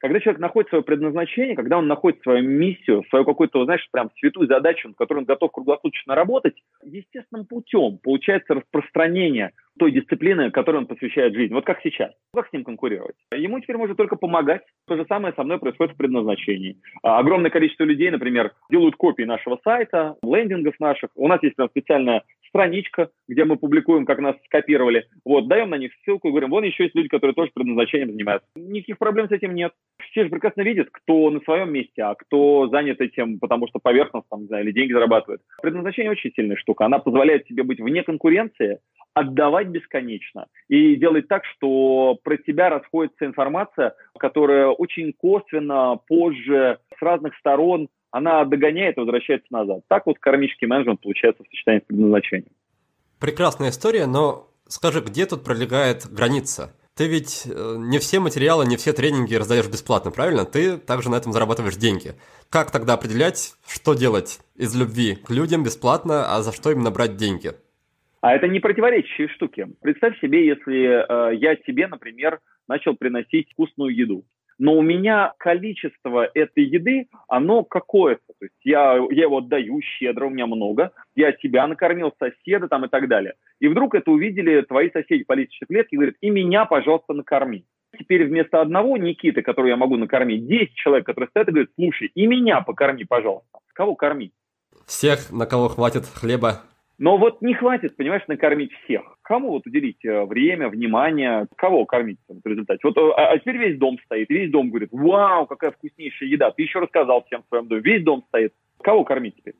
Speaker 3: Когда человек находит свое предназначение, когда он находит свою миссию, свою какую-то, знаешь, прям святую задачу, над которой он готов круглосуточно работать, естественным путем получается распространение той дисциплины, которой он посвящает жизнь. Вот как сейчас. Как с ним конкурировать? Ему теперь можно только помогать. То же самое со мной происходит в предназначении. А, огромное количество людей, например, делают копии нашего сайта, лендингов наших. У нас есть прям специальная страничка, где мы публикуем, как нас скопировали. Вот, даем на них ссылку и говорим, вон еще есть люди, которые тоже предназначением занимаются. Никаких проблем с этим нет. Все же прекрасно видят, кто на своем месте, а кто занят этим, потому что поверхностно, там, не знаю, или деньги зарабатывает. Предназначение очень сильная штука. Она позволяет тебе быть вне конкуренции, отдавать бесконечно и делать так, что про тебя расходится информация, которая очень косвенно позже с разных сторон она догоняет и возвращается назад. Так вот кармический менеджмент получается в сочетании с предназначением.
Speaker 2: Прекрасная история, но скажи, где тут пролегает граница? Ты ведь э, не все материалы, не все тренинги раздаешь бесплатно, правильно? Ты также на этом зарабатываешь деньги. Как тогда определять, что делать из любви к людям бесплатно, а за что именно брать деньги?
Speaker 3: А это не противоречащие штуки. Представь себе, если э, я тебе, например, начал приносить вкусную еду но у меня количество этой еды, оно какое-то. То есть я, я его отдаю щедро, у меня много, я тебя накормил, соседа там и так далее. И вдруг это увидели твои соседи по лестничной клетке и говорят, и меня, пожалуйста, накорми. Теперь вместо одного Никиты, которого я могу накормить, 10 человек, которые стоят и говорят, слушай, и меня покорми, пожалуйста. Кого кормить?
Speaker 2: Всех, на кого хватит хлеба
Speaker 3: но вот не хватит, понимаешь, накормить всех. Кому вот уделить э, время, внимание, кого кормить в результате? Вот, э, а, а теперь весь дом стоит, весь дом говорит, вау, какая вкуснейшая еда. Ты еще рассказал всем в своем доме, весь дом стоит. Кого кормить теперь?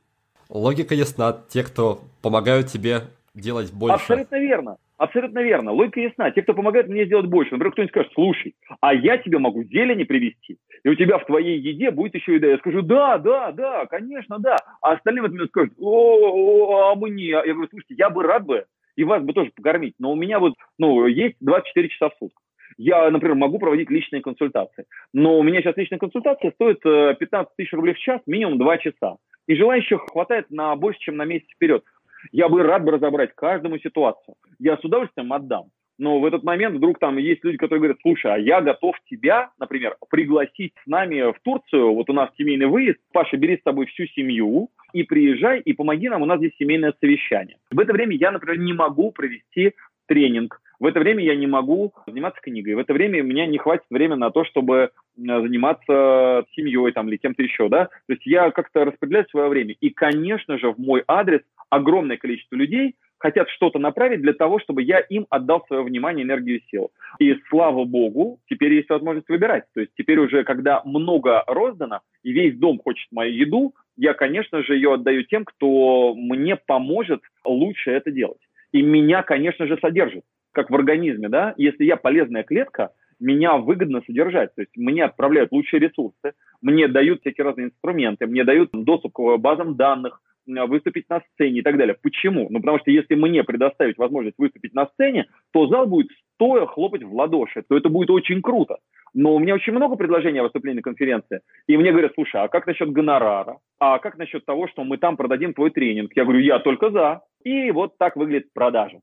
Speaker 2: Логика ясна. Те, кто помогают тебе делать больше.
Speaker 3: Абсолютно верно. Абсолютно верно. Логика ясна. Те, кто помогает мне сделать больше. Например, кто-нибудь скажет, слушай, а я тебе могу зелени привезти, и у тебя в твоей еде будет еще еда. Я скажу, да, да, да, конечно, да. А остальные в этот скажут, о, а мне? Я говорю, слушайте, я бы рад бы, и вас бы тоже покормить, но у меня вот, ну, есть 24 часа в сутках. Я, например, могу проводить личные консультации, но у меня сейчас личная консультация стоит 15 э, тысяч рублей в час, минимум 2 часа. И желающих хватает на больше, чем на месяц вперед. Я бы рад бы разобрать каждому ситуацию. Я с удовольствием отдам. Но в этот момент вдруг там есть люди, которые говорят, слушай, а я готов тебя, например, пригласить с нами в Турцию, вот у нас семейный выезд, Паша, бери с собой всю семью и приезжай, и помоги нам, у нас здесь семейное совещание. В это время я, например, не могу провести тренинг, в это время я не могу заниматься книгой, в это время у меня не хватит времени на то, чтобы заниматься семьей там, или кем-то еще, да, то есть я как-то распределяю свое время. И, конечно же, в мой адрес огромное количество людей хотят что-то направить для того, чтобы я им отдал свое внимание, энергию и силу. И слава богу, теперь есть возможность выбирать. То есть теперь уже, когда много роздано, и весь дом хочет мою еду, я, конечно же, ее отдаю тем, кто мне поможет лучше это делать. И меня, конечно же, содержит, как в организме, да, если я полезная клетка, меня выгодно содержать. То есть мне отправляют лучшие ресурсы, мне дают всякие разные инструменты, мне дают доступ к базам данных, выступить на сцене и так далее. Почему? Ну, потому что если мне предоставить возможность выступить на сцене, то зал будет стоя хлопать в ладоши, то это будет очень круто. Но у меня очень много предложений о выступлении на конференции. И мне говорят, слушай, а как насчет гонорара? А как насчет того, что мы там продадим твой тренинг? Я говорю, я только за. И вот так выглядит продажа.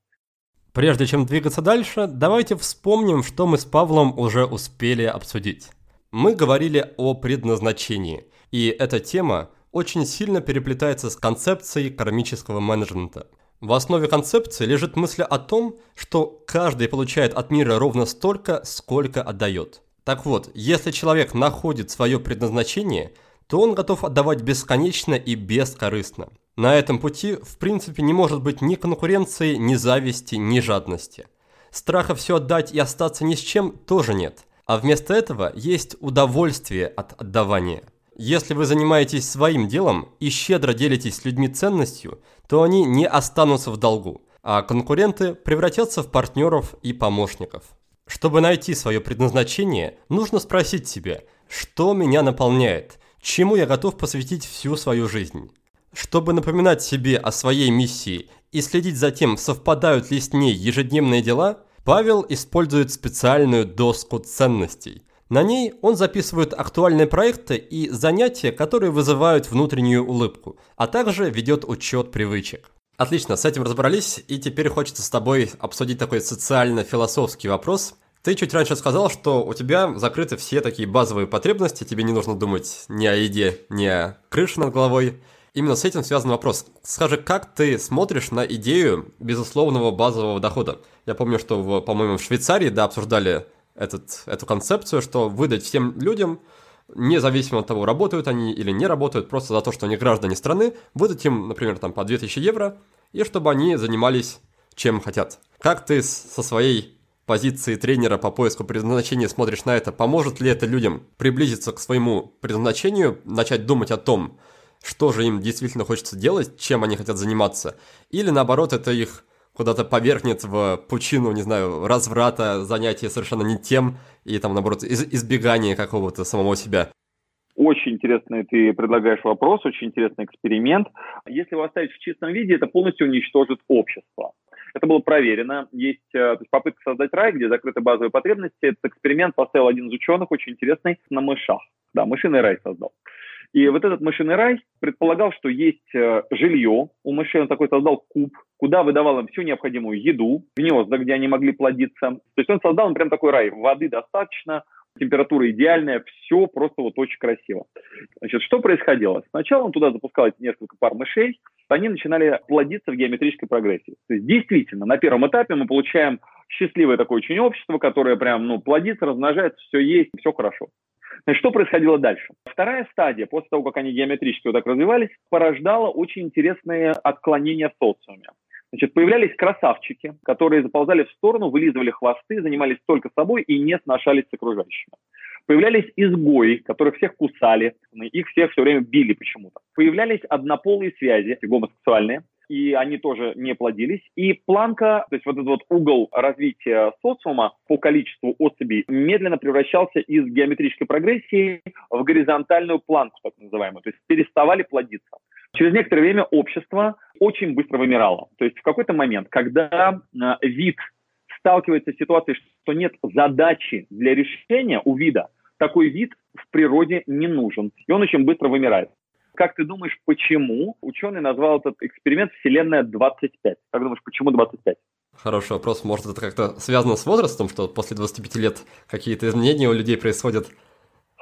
Speaker 2: Прежде чем двигаться дальше, давайте вспомним, что мы с Павлом уже успели обсудить. Мы говорили о предназначении, и эта тема очень сильно переплетается с концепцией кармического менеджмента. В основе концепции лежит мысль о том, что каждый получает от мира ровно столько, сколько отдает. Так вот, если человек находит свое предназначение, то он готов отдавать бесконечно и бескорыстно. На этом пути, в принципе, не может быть ни конкуренции, ни зависти, ни жадности. Страха все отдать и остаться ни с чем тоже нет. А вместо этого есть удовольствие от отдавания. Если вы занимаетесь своим делом и щедро делитесь с людьми ценностью, то они не останутся в долгу, а конкуренты превратятся в партнеров и помощников. Чтобы найти свое предназначение, нужно спросить себя, что меня наполняет, чему я готов посвятить всю свою жизнь. Чтобы напоминать себе о своей миссии и следить за тем, совпадают ли с ней ежедневные дела, Павел использует специальную доску ценностей – на ней он записывает актуальные проекты и занятия, которые вызывают внутреннюю улыбку, а также ведет учет привычек. Отлично, с этим разобрались, и теперь хочется с тобой обсудить такой социально-философский вопрос. Ты чуть раньше сказал, что у тебя закрыты все такие базовые потребности, тебе не нужно думать ни о еде, ни о крыше над головой. Именно с этим связан вопрос. Скажи, как ты смотришь на идею безусловного базового дохода? Я помню, что, в, по-моему, в Швейцарии, да, обсуждали этот, эту концепцию, что выдать всем людям, независимо от того, работают они или не работают, просто за то, что они граждане страны, выдать им, например, там по 2000 евро, и чтобы они занимались чем хотят. Как ты со своей позиции тренера по поиску предназначения смотришь на это? Поможет ли это людям приблизиться к своему предназначению, начать думать о том, что же им действительно хочется делать, чем они хотят заниматься? Или наоборот, это их куда-то повергнет в пучину, не знаю, разврата, занятия совершенно не тем, и там, наоборот, из избегания какого-то самого себя.
Speaker 3: Очень интересный ты предлагаешь вопрос, очень интересный эксперимент. Если его оставить в чистом виде, это полностью уничтожит общество. Это было проверено. Есть э, есть попытка создать рай, где закрыты базовые потребности. Этот эксперимент поставил один из ученых, очень интересный, на мышах. Да, мышиный рай создал. И вот этот мышиный рай предполагал, что есть э, жилье, у мышей он такой создал куб, куда выдавал им всю необходимую еду, гнезда, где они могли плодиться. То есть он создал им прям такой рай, воды достаточно, температура идеальная, все просто вот очень красиво. Значит, что происходило? Сначала он туда запускал эти несколько пар мышей, они начинали плодиться в геометрической прогрессии. То есть действительно, на первом этапе мы получаем счастливое такое очень общество, которое прям, ну, плодится, размножается, все есть, все хорошо. Значит, что происходило дальше? Вторая стадия, после того, как они геометрически вот так развивались, порождала очень интересные отклонения в социуме. Значит, появлялись красавчики, которые заползали в сторону, вылизывали хвосты, занимались только собой и не сношались с окружающими. Появлялись изгои, которых всех кусали, их всех все время били почему-то. Появлялись однополые связи, гомосексуальные, и они тоже не плодились. И планка, то есть вот этот вот угол развития социума по количеству особей медленно превращался из геометрической прогрессии в горизонтальную планку, так называемую, то есть переставали плодиться. Через некоторое время общество очень быстро вымирало. То есть в какой-то момент, когда э, вид сталкивается с ситуацией, что нет задачи для решения у вида, такой вид в природе не нужен, и он очень быстро вымирает. Как ты думаешь, почему ученый назвал этот эксперимент «Вселенная 25»? Как думаешь, почему 25?
Speaker 2: Хороший вопрос. Может, это как-то связано с возрастом, что после 25 лет какие-то изменения у людей происходят?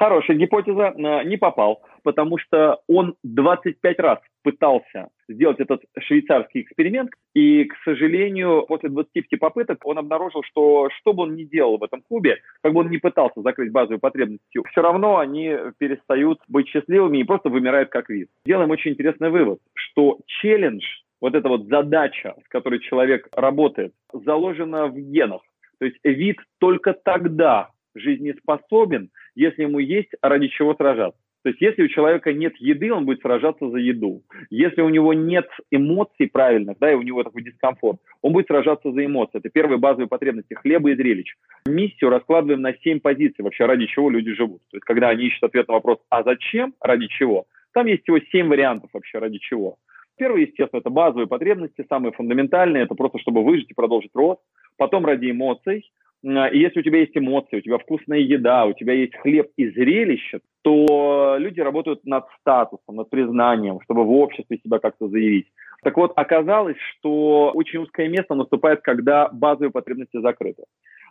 Speaker 3: Хорошая гипотеза. Э, не попал, потому что он 25 раз пытался сделать этот швейцарский эксперимент, и, к сожалению, после 25 попыток он обнаружил, что что бы он ни делал в этом клубе, как бы он ни пытался закрыть базовые потребности, все равно они перестают быть счастливыми и просто вымирают как вид. Делаем очень интересный вывод, что челлендж, вот эта вот задача, с которой человек работает, заложена в генах. То есть вид только тогда жизнеспособен, если ему есть ради чего сражаться. То есть если у человека нет еды, он будет сражаться за еду. Если у него нет эмоций правильных, да, и у него такой дискомфорт, он будет сражаться за эмоции. Это первые базовые потребности хлеба и зрелищ. Миссию раскладываем на семь позиций, вообще ради чего люди живут. То есть когда они ищут ответ на вопрос «а зачем?», «ради чего?», там есть всего семь вариантов вообще ради чего. Первый, естественно, это базовые потребности, самые фундаментальные, это просто чтобы выжить и продолжить рост. Потом ради эмоций, и если у тебя есть эмоции, у тебя вкусная еда, у тебя есть хлеб и зрелище, то люди работают над статусом, над признанием, чтобы в обществе себя как-то заявить. Так вот, оказалось, что очень узкое место наступает, когда базовые потребности закрыты.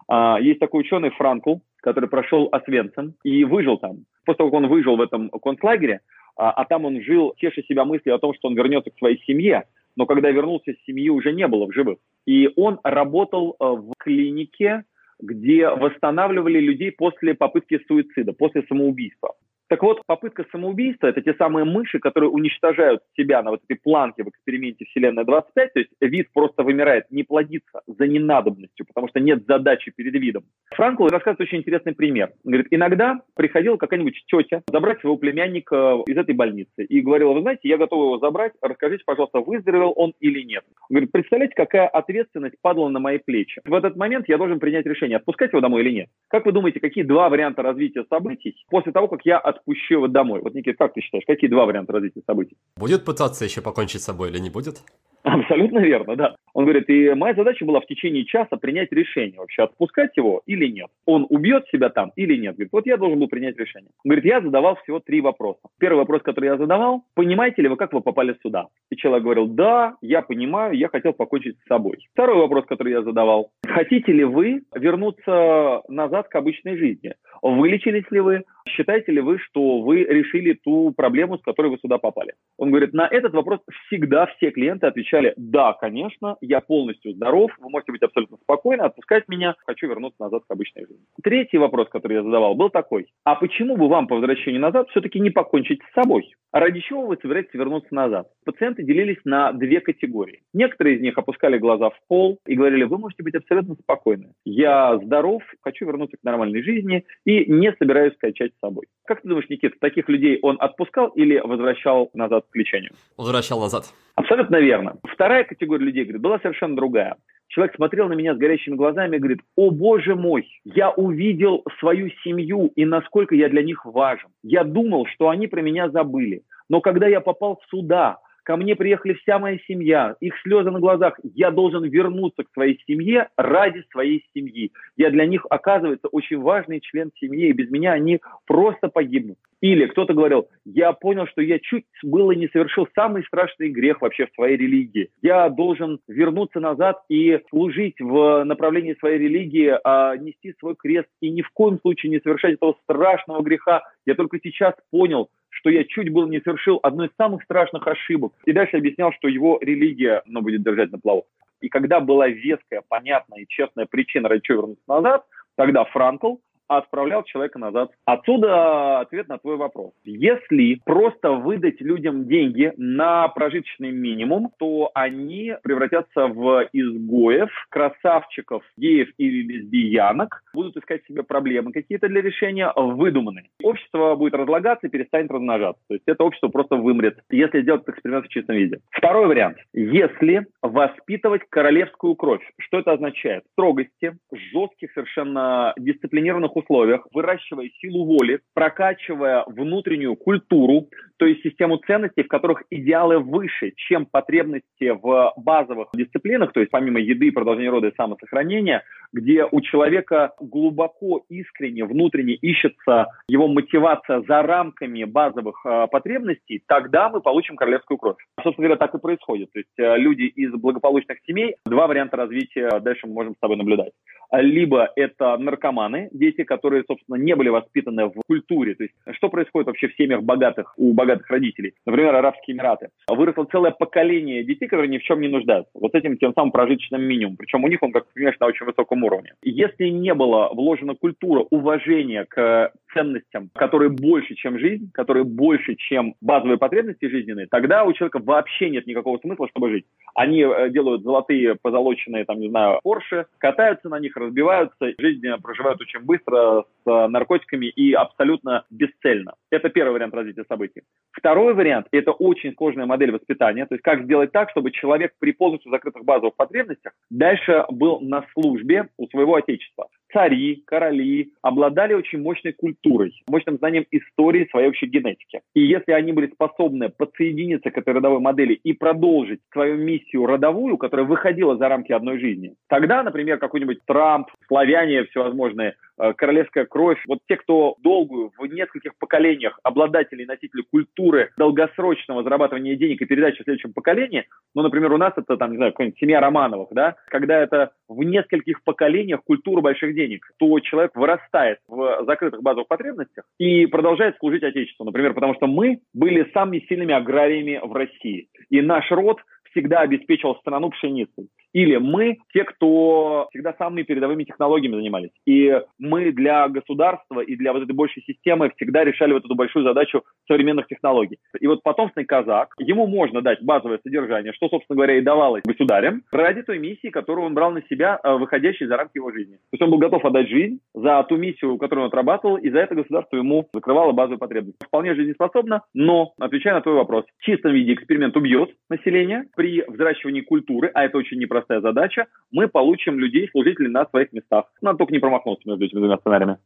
Speaker 3: А, есть такой ученый Франкл, который прошел Освенцим и выжил там. После того, как он выжил в этом концлагере, а, а там он жил, теша себя мыслью о том, что он вернется к своей семье, но когда вернулся, семьи уже не было в живых. И он работал э, в клинике где восстанавливали людей после попытки суицида, после самоубийства. Так вот, попытка самоубийства – это те самые мыши, которые уничтожают себя на вот этой планке в эксперименте Вселенная 25, то есть вид просто вымирает, не плодится за ненадобностью, потому что нет задачи перед видом. Франкл рассказывает очень интересный пример. Он говорит, иногда приходила какая-нибудь тетя забрать своего племянника из этой больницы и говорила, вы знаете, я готова его забрать, расскажите, пожалуйста, выздоровел он или нет. Он говорит, представляете, какая ответственность падала на мои плечи. В этот момент я должен принять решение, отпускать его домой или нет. Как вы думаете, какие два варианта развития событий после того, как я от его домой. Вот, Никит, как ты считаешь, какие два варианта развития событий?
Speaker 2: Будет пытаться еще покончить с собой или не будет?
Speaker 3: Абсолютно верно, да. Он говорит, и моя задача была в течение часа принять решение, вообще отпускать его или нет. Он убьет себя там или нет. Говорит, вот я должен был принять решение. Он говорит, я задавал всего три вопроса. Первый вопрос, который я задавал, понимаете ли вы, как вы попали сюда? И человек говорил, да, я понимаю, я хотел покончить с собой. Второй вопрос, который я задавал, хотите ли вы вернуться назад к обычной жизни? Вылечились ли вы? Считаете ли вы, что вы решили ту проблему, с которой вы сюда попали? Он говорит, на этот вопрос всегда все клиенты отвечали, да, конечно, я полностью здоров, вы можете быть абсолютно спокойны, отпускать меня, хочу вернуться назад к обычной жизни. Третий вопрос, который я задавал, был такой, а почему бы вам по возвращении назад все-таки не покончить с собой? А ради чего вы собираетесь вернуться назад? Пациенты делились на две категории. Некоторые из них опускали глаза в пол и говорили, вы можете быть абсолютно спокойны. Я здоров, хочу вернуться к нормальной жизни и не собираюсь качать с собой. Как ты думаешь, Никита, таких людей он отпускал или возвращал назад к лечению?
Speaker 2: Возвращал назад.
Speaker 3: Абсолютно верно. Вторая категория людей, говорит, была совершенно другая. Человек смотрел на меня с горящими глазами и говорит, о боже мой, я увидел свою семью и насколько я для них важен. Я думал, что они про меня забыли. Но когда я попал сюда, ко мне приехали вся моя семья, их слезы на глазах, я должен вернуться к своей семье ради своей семьи. Я для них, оказывается, очень важный член семьи, и без меня они просто погибнут. Или кто-то говорил, я понял, что я чуть было не совершил самый страшный грех вообще в своей религии. Я должен вернуться назад и служить в направлении своей религии, а нести свой крест и ни в коем случае не совершать этого страшного греха. Я только сейчас понял, что я чуть было не совершил одну из самых страшных ошибок. И дальше объяснял, что его религия ну, будет держать на плаву. И когда была веская, понятная и честная причина, ради чего вернуться назад, тогда Франкл отправлял человека назад. Отсюда ответ на твой вопрос. Если просто выдать людям деньги на прожиточный минимум, то они превратятся в изгоев, красавчиков, геев или лесбиянок, будут искать себе проблемы какие-то для решения, выдуманные. Общество будет разлагаться и перестанет размножаться. То есть это общество просто вымрет, если сделать эксперимент в чистом виде. Второй вариант. Если воспитывать королевскую кровь. Что это означает? Строгости, жестких, совершенно дисциплинированных условиях, выращивая силу воли, прокачивая внутреннюю культуру, то есть систему ценностей, в которых идеалы выше, чем потребности в базовых дисциплинах, то есть помимо еды, продолжения рода и самосохранения, где у человека глубоко, искренне, внутренне ищется его мотивация за рамками базовых э, потребностей, тогда мы получим королевскую кровь. Собственно говоря, так и происходит. То есть э, люди из благополучных семей, два варианта развития дальше мы можем с тобой наблюдать. Либо это наркоманы, дети, которые, собственно, не были воспитаны в культуре. То есть что происходит вообще в семьях богатых, у богатых родителей, например, Арабские Эмираты, выросло целое поколение детей, которые ни в чем не нуждаются. Вот этим тем самым прожиточным минимум. Причем у них он, как ты понимаешь, на очень высоком уровне. Если не было вложена культура уважения к ценностям, которые больше, чем жизнь, которые больше, чем базовые потребности жизненные, тогда у человека вообще нет никакого смысла, чтобы жить. Они э, делают золотые, позолоченные, там, не знаю, Порше, катаются на них, разбиваются, жизнь проживают очень быстро с наркотиками и абсолютно бесцельно. Это первый вариант развития событий. Второй вариант – это очень сложная модель воспитания, то есть как сделать так, чтобы человек при полностью закрытых базовых потребностях дальше был на службе у своего отечества цари, короли обладали очень мощной культурой, мощным знанием истории своей общей генетики. И если они были способны подсоединиться к этой родовой модели и продолжить свою миссию родовую, которая выходила за рамки одной жизни, тогда, например, какой-нибудь Трамп, славяне всевозможные, э, королевская кровь, вот те, кто долгую, в нескольких поколениях обладатели и носители культуры долгосрочного зарабатывания денег и передачи в следующем поколении, ну, например, у нас это, там, не знаю, какая-нибудь семья Романовых, да, когда это в нескольких поколениях культура больших денег, то человек вырастает в закрытых базовых потребностях и продолжает служить Отечеству. Например, потому что мы были самыми сильными аграриями в России. И наш род всегда обеспечивал страну пшеницей. Или мы те, кто всегда самыми передовыми технологиями занимались. И мы для государства и для вот этой большей системы всегда решали вот эту большую задачу современных технологий. И вот потомственный казак, ему можно дать базовое содержание, что, собственно говоря, и давалось государям, ради той миссии, которую он брал на себя, э, выходящей за рамки его жизни. То есть он был готов отдать жизнь за ту миссию, которую он отрабатывал, и за это государство ему закрывало базовые потребности. Вполне жизнеспособно, но, отвечая на твой вопрос, в чистом виде эксперимент убьет население при взращивании культуры, а это очень непросто простая задача, мы получим людей, служителей на своих местах. Надо только не промахнуться между этими двумя сценариями.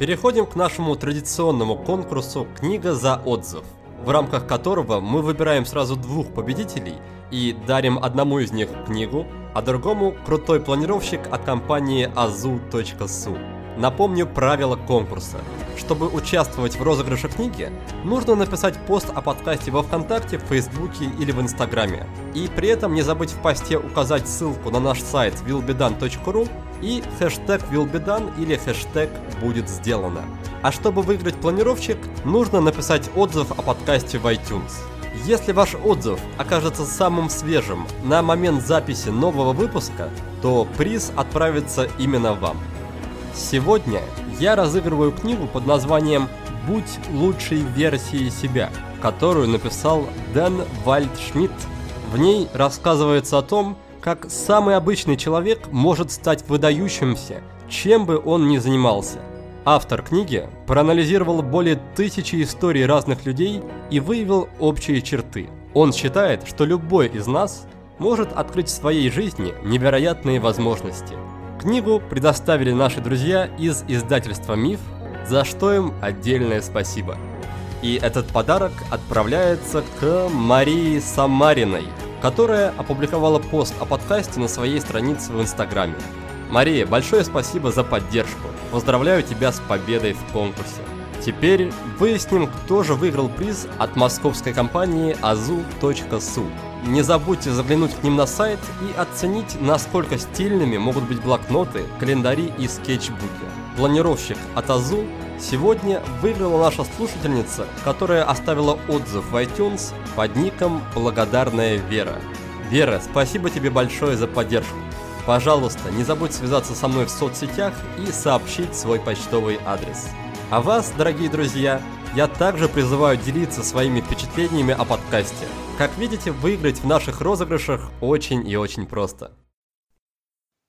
Speaker 2: Переходим к нашему традиционному конкурсу «Книга за отзыв», в рамках которого мы выбираем сразу двух победителей и дарим одному из них книгу, а другому крутой планировщик от компании azu.su. Напомню правила конкурса. Чтобы участвовать в розыгрыше книги, нужно написать пост о подкасте во Вконтакте, в Фейсбуке или в Инстаграме. И при этом не забыть в посте указать ссылку на наш сайт willbedan.ru и хэштег willbedan или хэштег будет сделано. А чтобы выиграть планировщик, нужно написать отзыв о подкасте в iTunes. Если ваш отзыв окажется самым свежим на момент записи нового выпуска, то приз отправится именно вам. Сегодня я разыгрываю книгу под названием «Будь лучшей версией себя», которую написал Дэн Вальдшмидт. В ней рассказывается о том, как самый обычный человек может стать выдающимся, чем бы он ни занимался. Автор книги проанализировал более тысячи историй разных людей и выявил общие черты. Он считает, что любой из нас может открыть в своей жизни невероятные возможности – Книгу предоставили наши друзья из издательства «Миф», за что им отдельное спасибо. И этот подарок отправляется к Марии Самариной, которая опубликовала пост о подкасте на своей странице в Инстаграме. Мария, большое спасибо за поддержку. Поздравляю тебя с победой в конкурсе. Теперь выясним, кто же выиграл приз от московской компании azu.su. Не забудьте заглянуть к ним на сайт и оценить, насколько стильными могут быть блокноты, календари и скетчбуки. Планировщик от Азу сегодня выиграла наша слушательница, которая оставила отзыв в iTunes под ником «Благодарная Вера». Вера, спасибо тебе большое за поддержку. Пожалуйста, не забудь связаться со мной в соцсетях и сообщить свой почтовый адрес. А вас, дорогие друзья, я также призываю делиться своими впечатлениями о подкасте. Как видите, выиграть в наших розыгрышах очень и очень просто.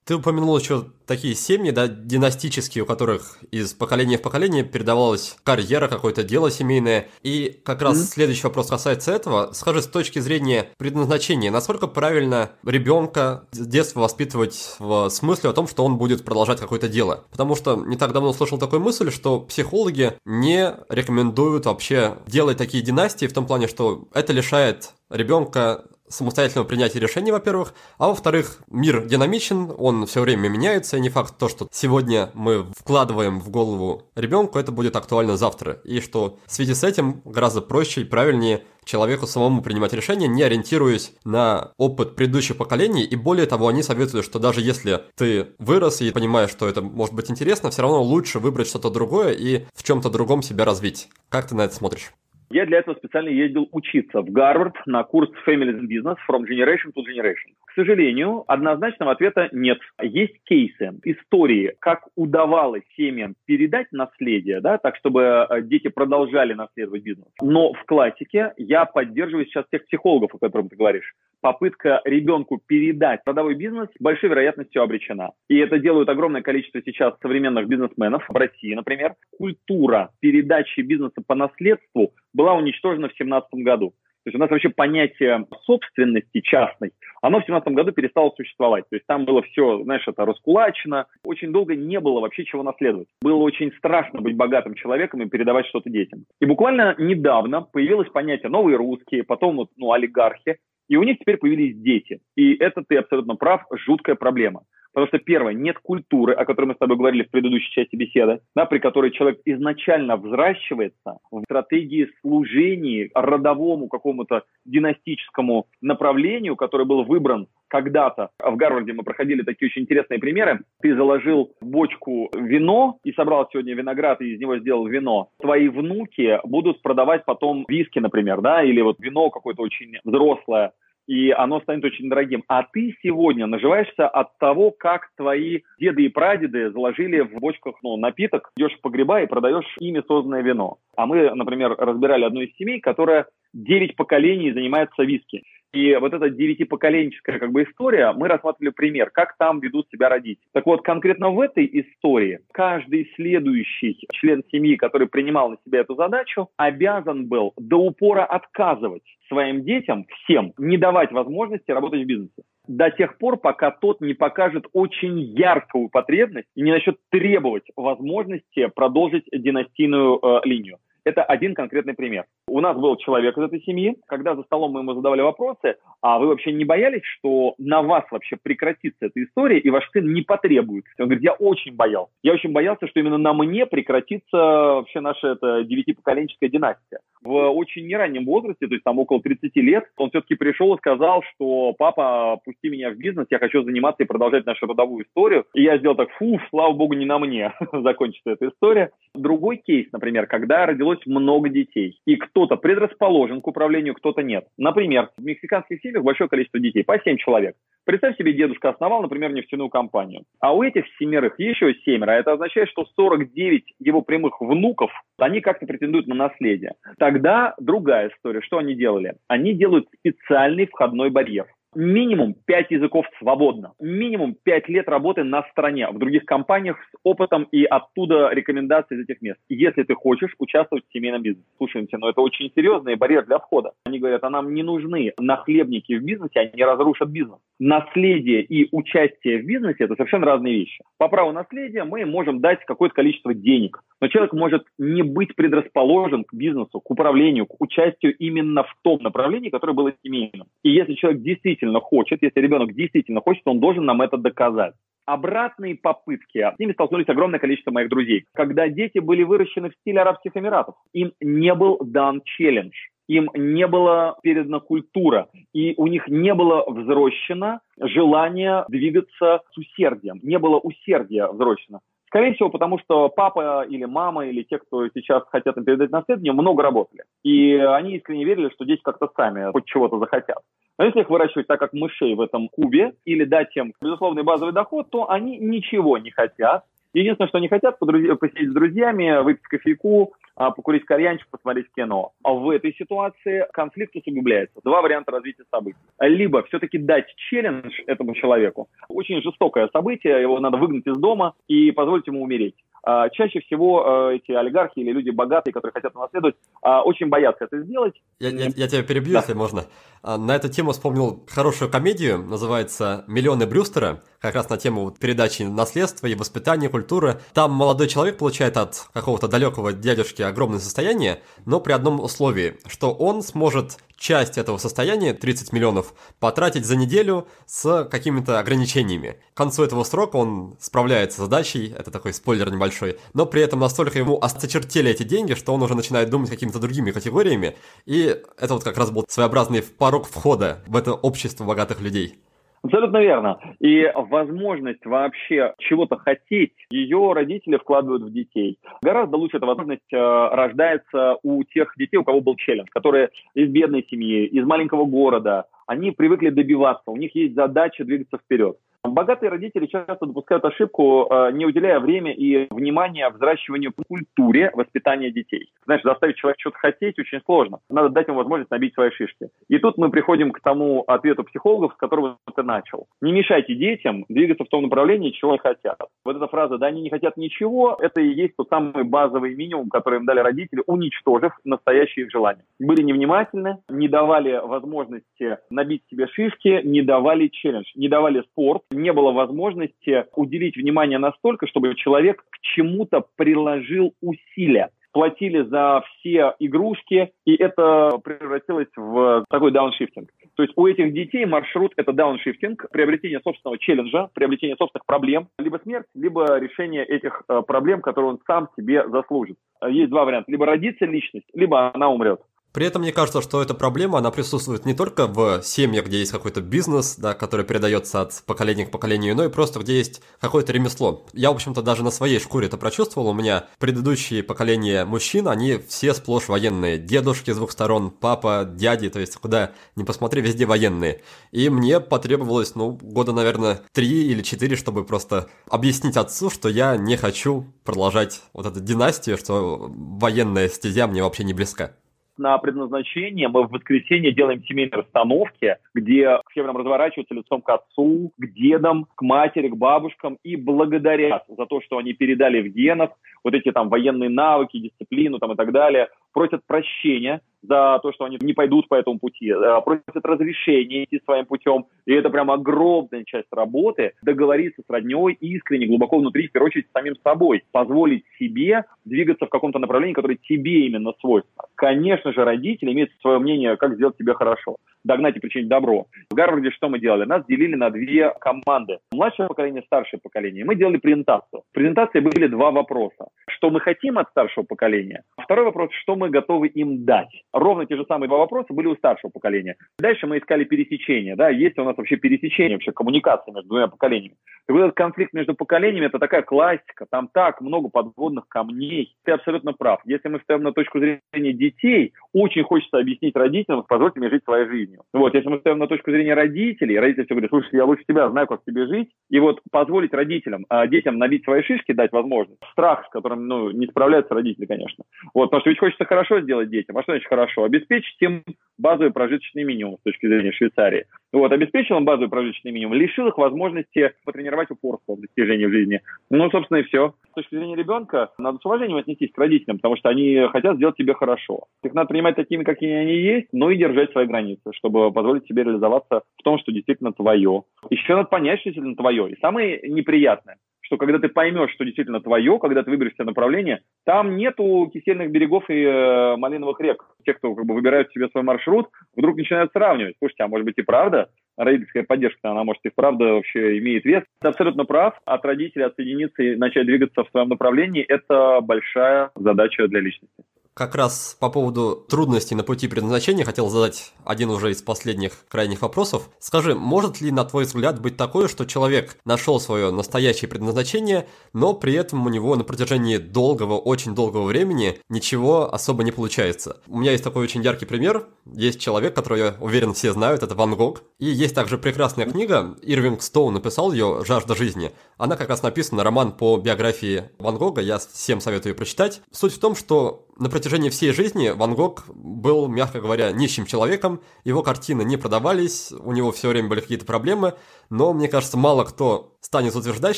Speaker 2: Ты упомянул еще такие семьи, да, династические, у которых из поколения в поколение передавалась карьера, какое-то дело семейное. И как раз mm-hmm. следующий вопрос касается этого. Скажи, с точки зрения предназначения, насколько правильно ребенка с детства воспитывать в смысле о том, что он будет продолжать какое-то дело? Потому что не так давно слышал такую мысль, что психологи не рекомендуют вообще делать такие династии в том плане, что это лишает ребенка самостоятельного принятия решений, во-первых, а во-вторых, мир динамичен, он все время меняется, и не факт то, что сегодня мы вкладываем в голову ребенку, это будет актуально завтра, и что в связи с этим гораздо проще и правильнее человеку самому принимать решения, не ориентируясь на опыт предыдущих поколений, и более того, они советуют, что даже если ты вырос и понимаешь, что это может быть интересно, все равно лучше выбрать что-то другое и в чем-то другом себя развить. Как ты на это смотришь?
Speaker 3: Я для этого специально ездил учиться в Гарвард на курс Families in Business From Generation to Generation. К сожалению, однозначного ответа нет. Есть кейсы, истории, как удавалось семьям передать наследие, да, так чтобы э, дети продолжали наследовать бизнес. Но в классике я поддерживаю сейчас тех психологов, о которых ты говоришь. Попытка ребенку передать родовой бизнес с большой вероятностью обречена. И это делают огромное количество сейчас современных бизнесменов в России, например. Культура передачи бизнеса по наследству была уничтожена в 2017 году. То есть у нас вообще понятие собственности частной, оно в 2017 году перестало существовать. То есть там было все, знаешь, это раскулачено. Очень долго не было вообще чего наследовать. Было очень страшно быть богатым человеком и передавать что-то детям. И буквально недавно появилось понятие новые русские, потом вот, ну, олигархи. И у них теперь появились дети. И это, ты абсолютно прав, жуткая проблема. Потому что, первое, нет культуры, о которой мы с тобой говорили в предыдущей части беседы, да, при которой человек изначально взращивается в стратегии служения родовому какому-то династическому направлению, который был выбран когда-то. В Гарварде мы проходили такие очень интересные примеры. Ты заложил в бочку вино и собрал сегодня виноград и из него сделал вино. Твои внуки будут продавать потом виски, например, да, или вот вино какое-то очень взрослое и оно станет очень дорогим. А ты сегодня наживаешься от того, как твои деды и прадеды заложили в бочках ну, напиток, идешь в погреба и продаешь ими созданное вино. А мы, например, разбирали одну из семей, которая 9 поколений занимается виски. И вот эта девятипоколенческая как бы история, мы рассматривали пример, как там ведут себя родители. Так вот, конкретно в этой истории каждый следующий член семьи, который принимал на себя эту задачу, обязан был до упора отказывать своим детям, всем, не давать возможности работать в бизнесе до тех пор, пока тот не покажет очень яркую потребность и не начнет требовать возможности продолжить династийную э, линию. Это один конкретный пример. У нас был человек из этой семьи, когда за столом мы ему задавали вопросы, а вы вообще не боялись, что на вас вообще прекратится эта история, и ваш сын не потребует? Он говорит, я очень боялся. Я очень боялся, что именно на мне прекратится вообще наша эта девятипоколенческая династия. В очень нераннем возрасте, то есть там около 30 лет, он все-таки пришел и сказал, что папа, пусти меня в бизнес, я хочу заниматься и продолжать нашу родовую историю. И я сделал так, фу, слава богу, не на мне закончится эта история. Другой кейс, например, когда родилось много детей, и кто-то предрасположен к управлению, кто-то нет. Например, в мексиканских семьях большое количество детей, по 7 человек. Представь себе, дедушка основал, например, нефтяную компанию. А у этих семерых еще семеро. Это означает, что 49 его прямых внуков, они как-то претендуют на наследие. Тогда другая история. Что они делали? Они делают специальный входной барьер. Минимум 5 языков свободно, минимум 5 лет работы на стороне, в других компаниях с опытом и оттуда рекомендации из этих мест. Если ты хочешь участвовать в семейном бизнесе. Слушайте, но это очень серьезный барьер для входа. Они говорят, а нам не нужны нахлебники в бизнесе, они разрушат бизнес. Наследие и участие в бизнесе – это совершенно разные вещи. По праву наследия мы можем дать какое-то количество денег, но человек может не быть предрасположен к бизнесу, к управлению, к участию именно в том направлении, которое было семейным. И если человек действительно хочет, если ребенок действительно хочет, он должен нам это доказать обратные попытки, с ними столкнулись огромное количество моих друзей. Когда дети были выращены в стиле Арабских Эмиратов, им не был дан челлендж, им не было передана культура, и у них не было взрощено желание двигаться с усердием, не было усердия взрощено. Скорее всего, потому что папа или мама, или те, кто сейчас хотят им передать наследие, много работали. И они искренне верили, что дети как-то сами хоть чего-то захотят. Но если их выращивать так, как мышей в этом кубе, или дать им безусловный базовый доход, то они ничего не хотят. Единственное, что они хотят, посидеть с друзьями, выпить кофейку, а, покурить кальянчик, посмотреть кино. А в этой ситуации конфликт усугубляется. Два варианта развития событий. Либо все-таки дать челлендж этому человеку. Очень жестокое событие, его надо выгнать из дома и позволить ему умереть. А, чаще всего э, эти олигархи или люди богатые, которые хотят наследовать, а, очень боятся это сделать.
Speaker 2: Я, я, я тебя перебью, да. если можно. На эту тему вспомнил хорошую комедию, называется «Миллионы Брюстера», как раз на тему передачи наследства и воспитания, культуры. Там молодой человек получает от какого-то далекого дядюшки огромное состояние, но при одном условии, что он сможет часть этого состояния, 30 миллионов, потратить за неделю с какими-то ограничениями. К концу этого срока он справляется с задачей, это такой спойлер небольшой, но при этом настолько ему осточертели эти деньги, что он уже начинает думать какими-то другими категориями, и это вот как раз был своеобразный порог входа в это общество богатых людей.
Speaker 3: Абсолютно верно. И возможность вообще чего-то хотеть, ее родители вкладывают в детей. Гораздо лучше эта возможность э, рождается у тех детей, у кого был челлендж, которые из бедной семьи, из маленького города, они привыкли добиваться, у них есть задача двигаться вперед. Богатые родители часто допускают ошибку, э, не уделяя время и внимание взращиванию культуре воспитания детей. Знаешь, заставить человека что-то хотеть очень сложно. Надо дать ему возможность набить свои шишки. И тут мы приходим к тому ответу психологов, с которого ты начал. Не мешайте детям двигаться в том направлении, чего они хотят. Вот эта фраза «да они не хотят ничего» — это и есть тот самый базовый минимум, который им дали родители, уничтожив настоящие желания. Были невнимательны, не давали возможности набить себе шишки, не давали челлендж, не давали спорт, не было возможности уделить внимание настолько, чтобы человек к чему-то приложил усилия платили за все игрушки, и это превратилось в такой дауншифтинг. То есть у этих детей маршрут – это дауншифтинг, приобретение собственного челленджа, приобретение собственных проблем, либо смерть, либо решение этих э, проблем, которые он сам себе заслужит. Есть два варианта. Либо родится личность, либо она умрет.
Speaker 2: При этом мне кажется, что эта проблема, она присутствует не только в семьях, где есть какой-то бизнес, да, который передается от поколения к поколению, но и просто где есть какое-то ремесло. Я, в общем-то, даже на своей шкуре это прочувствовал. У меня предыдущие поколения мужчин, они все сплошь военные. Дедушки с двух сторон, папа, дяди, то есть куда ни посмотри, везде военные. И мне потребовалось, ну, года, наверное, три или четыре, чтобы просто объяснить отцу, что я не хочу продолжать вот эту династию, что военная стезя мне вообще не близка
Speaker 3: на предназначение. Мы в воскресенье делаем семейные расстановки, где все прям разворачиваются лицом к отцу, к дедам, к матери, к бабушкам. И благодарят за то, что они передали в генов вот эти там военные навыки, дисциплину там и так далее, просят прощения за то, что они не пойдут по этому пути, э, просят разрешения идти своим путем. И это прям огромная часть работы, договориться с родней искренне, глубоко внутри, в первую очередь, с самим собой, позволить себе двигаться в каком-то направлении, которое тебе именно свойственно. Конечно же, родители имеют свое мнение, как сделать тебе хорошо догнать и причинить добро. В Гарварде что мы делали? Нас делили на две команды. Младшее поколение, старшее поколение. Мы делали презентацию. В презентации были два вопроса. Что мы хотим от старшего поколения? Второй вопрос, что мы готовы им дать? Ровно те же самые два вопроса были у старшего поколения. Дальше мы искали пересечение. Да? Есть у нас вообще пересечение, вообще коммуникация между двумя поколениями. И вот этот конфликт между поколениями – это такая классика. Там так много подводных камней. Ты абсолютно прав. Если мы ставим на точку зрения детей, очень хочется объяснить родителям, позвольте мне жить своей жизнью. Вот, если мы ставим на точку зрения родителей, родители все говорят, слушай, я лучше тебя знаю, как тебе жить, и вот позволить родителям, а, детям набить свои шишки, дать возможность. Страх, с которым, ну, не справляются родители, конечно. Вот, потому что ведь хочется хорошо сделать детям. А что значит хорошо? Обеспечить им базовый прожиточный минимум с точки зрения Швейцарии. Вот, обеспечил им базовый прожиточный минимум, лишил их возможности потренировать упорство в достижении жизни. Ну, собственно, и все. С точки зрения ребенка, надо с уважением отнестись к родителям, потому что они хотят сделать тебе хорошо. Их надо принимать такими, какими они есть, но и держать свои границы, чтобы позволить себе реализоваться в том, что действительно твое. Еще надо понять, что действительно твое. И самое неприятное, что когда ты поймешь, что действительно твое, когда ты выберешь себе направление, там нету кисельных берегов и э, малиновых рек. Те, кто как бы выбирают себе свой маршрут, вдруг начинают сравнивать. Слушайте, а может быть и правда? родительская поддержка, она, может, и правда вообще имеет вес. Ты абсолютно прав. От родителей отсоединиться и начать двигаться в своем направлении – это большая задача для личности.
Speaker 2: Как раз по поводу трудностей на пути предназначения хотел задать один уже из последних крайних вопросов. Скажи, может ли, на твой взгляд, быть такое, что человек нашел свое настоящее предназначение, но при этом у него на протяжении долгого, очень долгого времени ничего особо не получается? У меня есть такой очень яркий пример. Есть человек, который, я уверен, все знают, это Ван Гог. И есть также прекрасная книга, Ирвинг Стоун написал ее «Жажда жизни». Она как раз написана, роман по биографии Ван Гога, я всем советую прочитать. Суть в том, что на протяжении всей жизни Ван Гог был, мягко говоря, нищим человеком, его картины не продавались, у него все время были какие-то проблемы, но мне кажется, мало кто станет утверждать,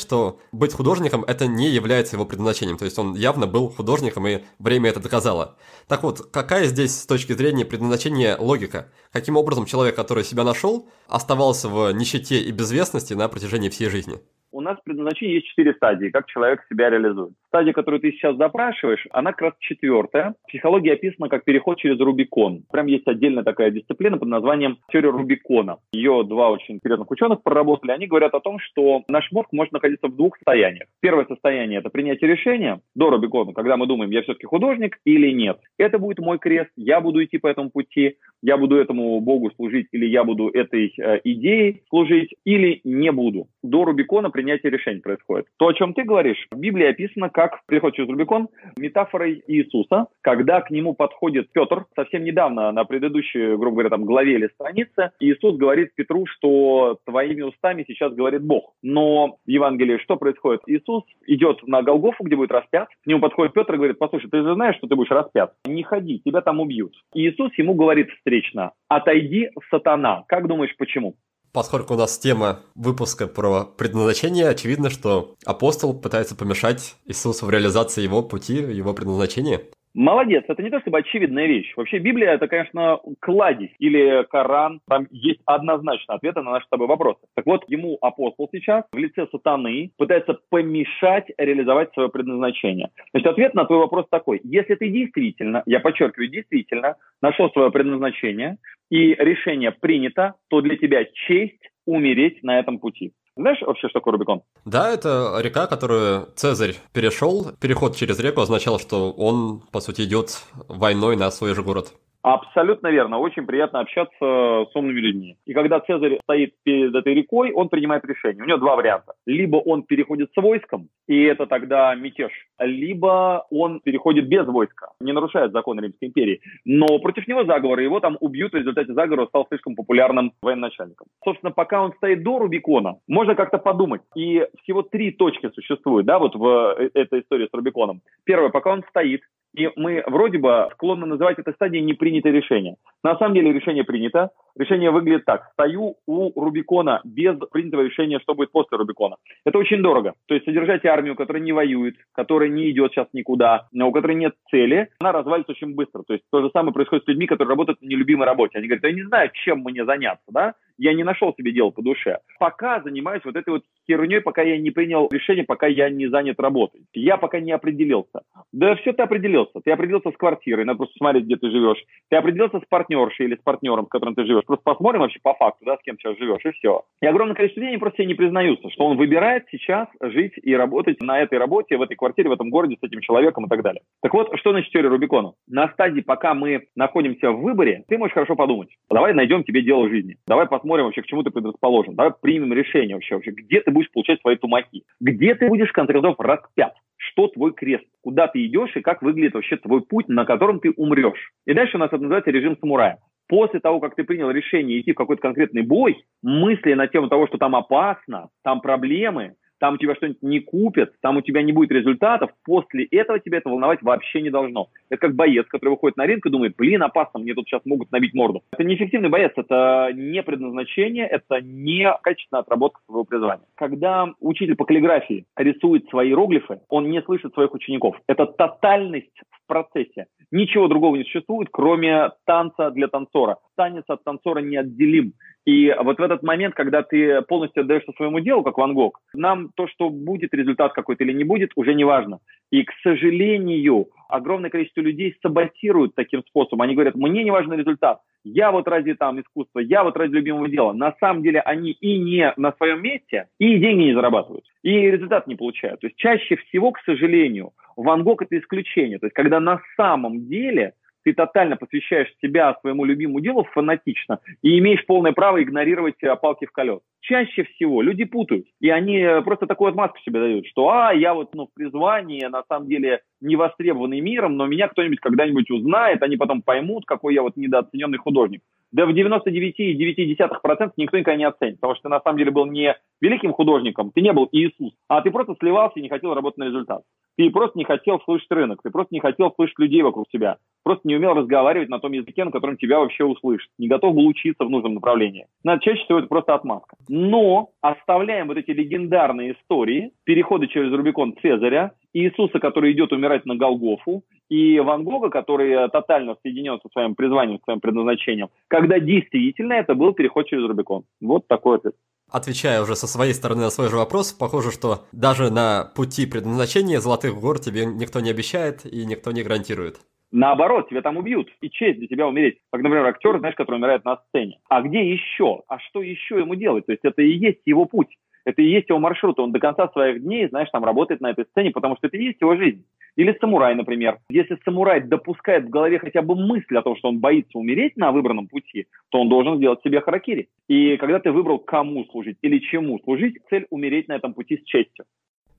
Speaker 2: что быть художником это не является его предназначением, то есть он явно был художником, и время это доказало. Так вот, какая здесь с точки зрения предназначения логика? Каким образом человек, который себя нашел, оставался в нищете и безвестности на протяжении всей жизни?
Speaker 3: У нас в предназначении есть четыре стадии, как человек себя реализует. Стадия, которую ты сейчас запрашиваешь, она как раз четвертая. Психология описана как переход через Рубикон. Прям есть отдельная такая дисциплина под названием теория Рубикона. Ее два очень интересных ученых проработали. Они говорят о том, что наш мозг может находиться в двух состояниях. Первое состояние – это принятие решения до Рубикона, когда мы думаем, я все-таки художник или нет. Это будет мой крест, я буду идти по этому пути, я буду этому Богу служить или я буду этой э, идее служить или не буду. До Рубикона принятие решений происходит. То, о чем ты говоришь, в Библии описано как приход через Рубикон метафорой Иисуса, когда к нему подходит Петр, совсем недавно на предыдущей, грубо говоря, там главе или странице, Иисус говорит Петру, что твоими устами сейчас говорит Бог. Но в Евангелии что происходит? Иисус идет на Голгофу, где будет распят, к нему подходит Петр и говорит, послушай, ты же знаешь, что ты будешь распят. Не ходи, тебя там убьют. И Иисус ему говорит встречно, отойди, сатана. Как думаешь, почему?
Speaker 2: Поскольку у нас тема выпуска про предназначение, очевидно, что апостол пытается помешать Иисусу в реализации его пути, его предназначения.
Speaker 3: Молодец, это не то чтобы очевидная вещь. Вообще Библия это, конечно, кладезь или Коран. Там есть однозначно ответы на наши с тобой вопросы. Так вот, ему апостол сейчас в лице сатаны пытается помешать реализовать свое предназначение. Значит, ответ на твой вопрос такой. Если ты действительно, я подчеркиваю, действительно нашел свое предназначение и решение принято, то для тебя честь умереть на этом пути. Знаешь вообще, что такое Рубикон?
Speaker 2: Да, это река, которую Цезарь перешел. Переход через реку означал, что он, по сути, идет войной на свой же город.
Speaker 3: Абсолютно верно. Очень приятно общаться с умными людьми. И когда Цезарь стоит перед этой рекой, он принимает решение. У него два варианта. Либо он переходит с войском, и это тогда мятеж, либо он переходит без войска, не нарушает закон Римской империи. Но против него заговор, его там убьют, в результате заговора стал слишком популярным военачальником. Собственно, пока он стоит до Рубикона, можно как-то подумать. И всего три точки существуют, да, вот в э, этой истории с Рубиконом. Первое, пока он стоит, и мы вроде бы склонны называть это стадией непринятое решение. На самом деле решение принято. Решение выглядит так. Стою у Рубикона без принятого решения, что будет после Рубикона. Это очень дорого. То есть содержать армию, которая не воюет, которая не идет сейчас никуда, у которой нет цели, она развалится очень быстро. То есть то же самое происходит с людьми, которые работают на нелюбимой работе. Они говорят, я не знаю, чем мне заняться, да? Я не нашел себе дело по душе. Пока занимаюсь вот этой вот херней, пока я не принял решение, пока я не занят работой. Я пока не определился. Да все ты определился. Ты определился с квартирой, надо просто смотреть, где ты живешь. Ты определился с партнершей или с партнером, с которым ты живешь. Просто посмотрим вообще по факту, да, с кем сейчас живешь, и все. И огромное количество людей просто не признаются, что он выбирает сейчас жить и работать на этой работе, в этой квартире, в этом городе, с этим человеком и так далее. Так вот, что значит теория Рубикона? На стадии, пока мы находимся в выборе, ты можешь хорошо подумать. Давай найдем тебе дело жизни. Давай посмотрим, посмотрим вообще, к чему ты предрасположен. Давай примем решение вообще, вообще, где ты будешь получать свои тумаки. Где ты будешь, в конце концов, распят что твой крест, куда ты идешь и как выглядит вообще твой путь, на котором ты умрешь. И дальше у нас это называется режим самурая. После того, как ты принял решение идти в какой-то конкретный бой, мысли на тему того, что там опасно, там проблемы, там у тебя что-нибудь не купят, там у тебя не будет результатов, после этого тебя это волновать вообще не должно. Это как боец, который выходит на ринг и думает, блин, опасно, мне тут сейчас могут набить морду. Это неэффективный боец, это не предназначение, это не качественная отработка своего призвания. Когда учитель по каллиграфии рисует свои иероглифы, он не слышит своих учеников. Это тотальность процессе. Ничего другого не существует, кроме танца для танцора. Танец от танцора неотделим. И вот в этот момент, когда ты полностью отдаешься своему делу, как Ван Гог, нам то, что будет результат какой-то или не будет, уже не важно. И, к сожалению, огромное количество людей саботируют таким способом. Они говорят, мне не важен результат, я вот ради там искусства, я вот ради любимого дела. На самом деле они и не на своем месте, и деньги не зарабатывают, и результат не получают. То есть чаще всего, к сожалению, Ван Гог это исключение. То есть когда на самом деле ты тотально посвящаешь себя своему любимому делу фанатично и имеешь полное право игнорировать э, палки в колес. Чаще всего люди путают, и они э, просто такую отмазку себе дают, что а, я вот ну, в призвании, на самом деле не востребованный миром, но меня кто-нибудь когда-нибудь узнает, они потом поймут, какой я вот недооцененный художник. Да в 99,9% никто никогда не оценит, потому что ты на самом деле был не великим художником, ты не был Иисус, а ты просто сливался и не хотел работать на результат. Ты просто не хотел слышать рынок, ты просто не хотел слышать людей вокруг себя, просто не умел разговаривать на том языке, на котором тебя вообще услышат, не готов был учиться в нужном направлении. Но чаще всего это просто отмазка. Но оставляем вот эти легендарные истории, переходы через Рубикон Цезаря, Иисуса, который идет умирать на Голгофу, и Ван Гога, который тотально соединен со своим призванием, своим предназначением, когда действительно это был переход через Рубикон. Вот такой ответ.
Speaker 2: Отвечая уже со своей стороны на свой же вопрос, похоже, что даже на пути предназначения Золотых гор тебе никто не обещает и никто не гарантирует.
Speaker 3: Наоборот, тебя там убьют. И честь для тебя умереть. Как, например, актер, знаешь, который умирает на сцене. А где еще? А что еще ему делать? То есть это и есть его путь. Это и есть его маршрут. Он до конца своих дней, знаешь, там работает на этой сцене, потому что это и есть его жизнь. Или самурай, например. Если самурай допускает в голове хотя бы мысль о том, что он боится умереть на выбранном пути, то он должен сделать себе харакири. И когда ты выбрал, кому служить или чему служить, цель умереть на этом пути с честью.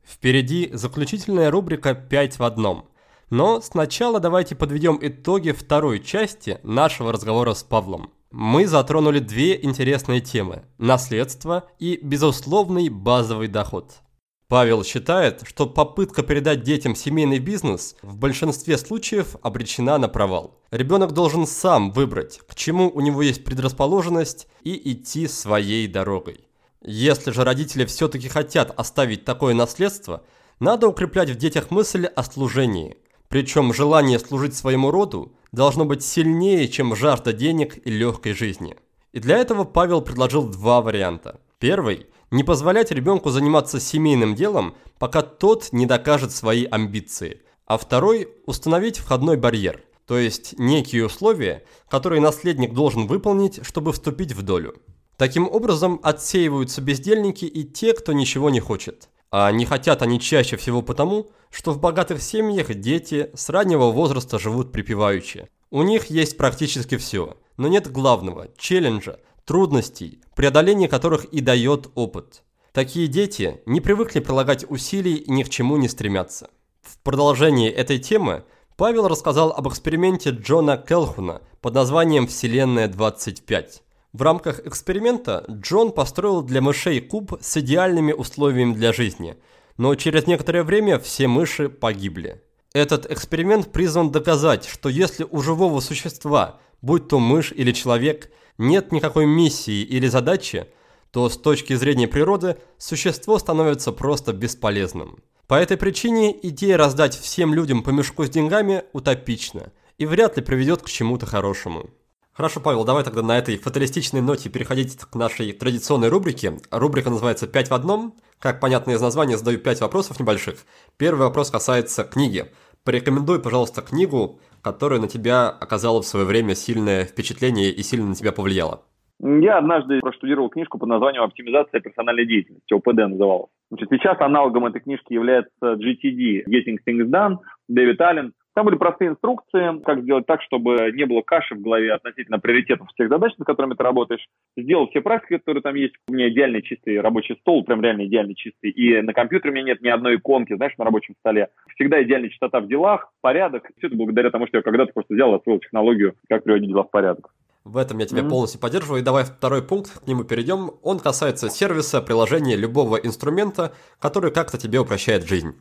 Speaker 2: Впереди заключительная рубрика «Пять в одном». Но сначала давайте подведем итоги второй части нашего разговора с Павлом. Мы затронули две интересные темы – наследство и безусловный базовый доход. Павел считает, что попытка передать детям семейный бизнес в большинстве случаев обречена на провал. Ребенок должен сам выбрать, к чему у него есть предрасположенность и идти своей дорогой. Если же родители все-таки хотят оставить такое наследство, надо укреплять в детях мысль о служении. Причем желание служить своему роду должно быть сильнее, чем жажда денег и легкой жизни. И для этого Павел предложил два варианта. Первый – не позволять ребенку заниматься семейным делом, пока тот не докажет свои амбиции. А второй – установить входной барьер, то есть некие условия, которые наследник должен выполнить, чтобы вступить в долю. Таким образом, отсеиваются бездельники и те, кто ничего не хочет. А не хотят они чаще всего потому, что в богатых семьях дети с раннего возраста живут припеваючи. У них есть практически все, но нет главного – челленджа, трудностей, преодоление которых и дает опыт. Такие дети не привыкли прилагать усилий и ни к чему не стремятся. В продолжении этой темы Павел рассказал об эксперименте Джона Келхуна под названием «Вселенная 25». В рамках эксперимента Джон построил для мышей куб с идеальными условиями для жизни, но через некоторое время все мыши погибли. Этот эксперимент призван доказать, что если у живого существа, будь то мышь или человек, нет никакой миссии или задачи, то с точки зрения природы существо становится просто бесполезным. По этой причине идея раздать всем людям по мешку с деньгами утопична и вряд ли приведет к чему-то хорошему. Хорошо, Павел, давай тогда на этой фаталистичной ноте переходить к нашей традиционной рубрике. Рубрика называется «Пять в одном». Как понятно из названия, задаю пять вопросов небольших. Первый вопрос касается книги. Порекомендуй, пожалуйста, книгу, которая на тебя оказала в свое время сильное впечатление и сильно на тебя повлияла.
Speaker 3: Я однажды проштудировал книжку под названием «Оптимизация персональной деятельности», ОПД называлась. Значит, сейчас аналогом этой книжки является GTD, Getting Things Done, Дэвид Аллен. Там были простые инструкции, как сделать так, чтобы не было каши в голове относительно приоритетов всех задач, над которыми ты работаешь. Сделал все практики, которые там есть. У меня идеальный чистый рабочий стол, прям реально идеально чистый. И на компьютере у меня нет ни одной иконки, знаешь, на рабочем столе. Всегда идеальная частота в делах, порядок. Все это благодаря тому, что я когда-то просто взял и освоил технологию, как приводить дела в порядок.
Speaker 2: В этом я тебя mm-hmm. полностью поддерживаю. И давай второй пункт, к нему перейдем. Он касается сервиса, приложения, любого инструмента, который как-то тебе упрощает жизнь.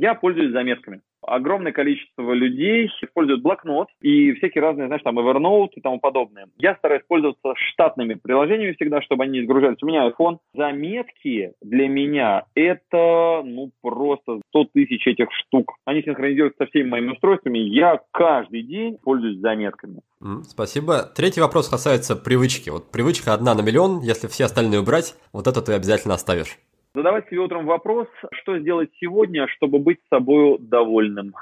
Speaker 3: Я пользуюсь заметками. Огромное количество людей используют блокнот и всякие разные, знаешь, там Evernote и тому подобное. Я стараюсь пользоваться штатными приложениями всегда, чтобы они не загружались. У меня iPhone. Заметки для меня это, ну, просто 100 тысяч этих штук. Они синхронизируются со всеми моими устройствами. Я каждый день пользуюсь заметками.
Speaker 2: Спасибо. Третий вопрос касается привычки. Вот привычка одна на миллион. Если все остальные убрать, вот это ты обязательно оставишь.
Speaker 3: Задавать себе утром вопрос, что сделать сегодня, чтобы быть собой довольным.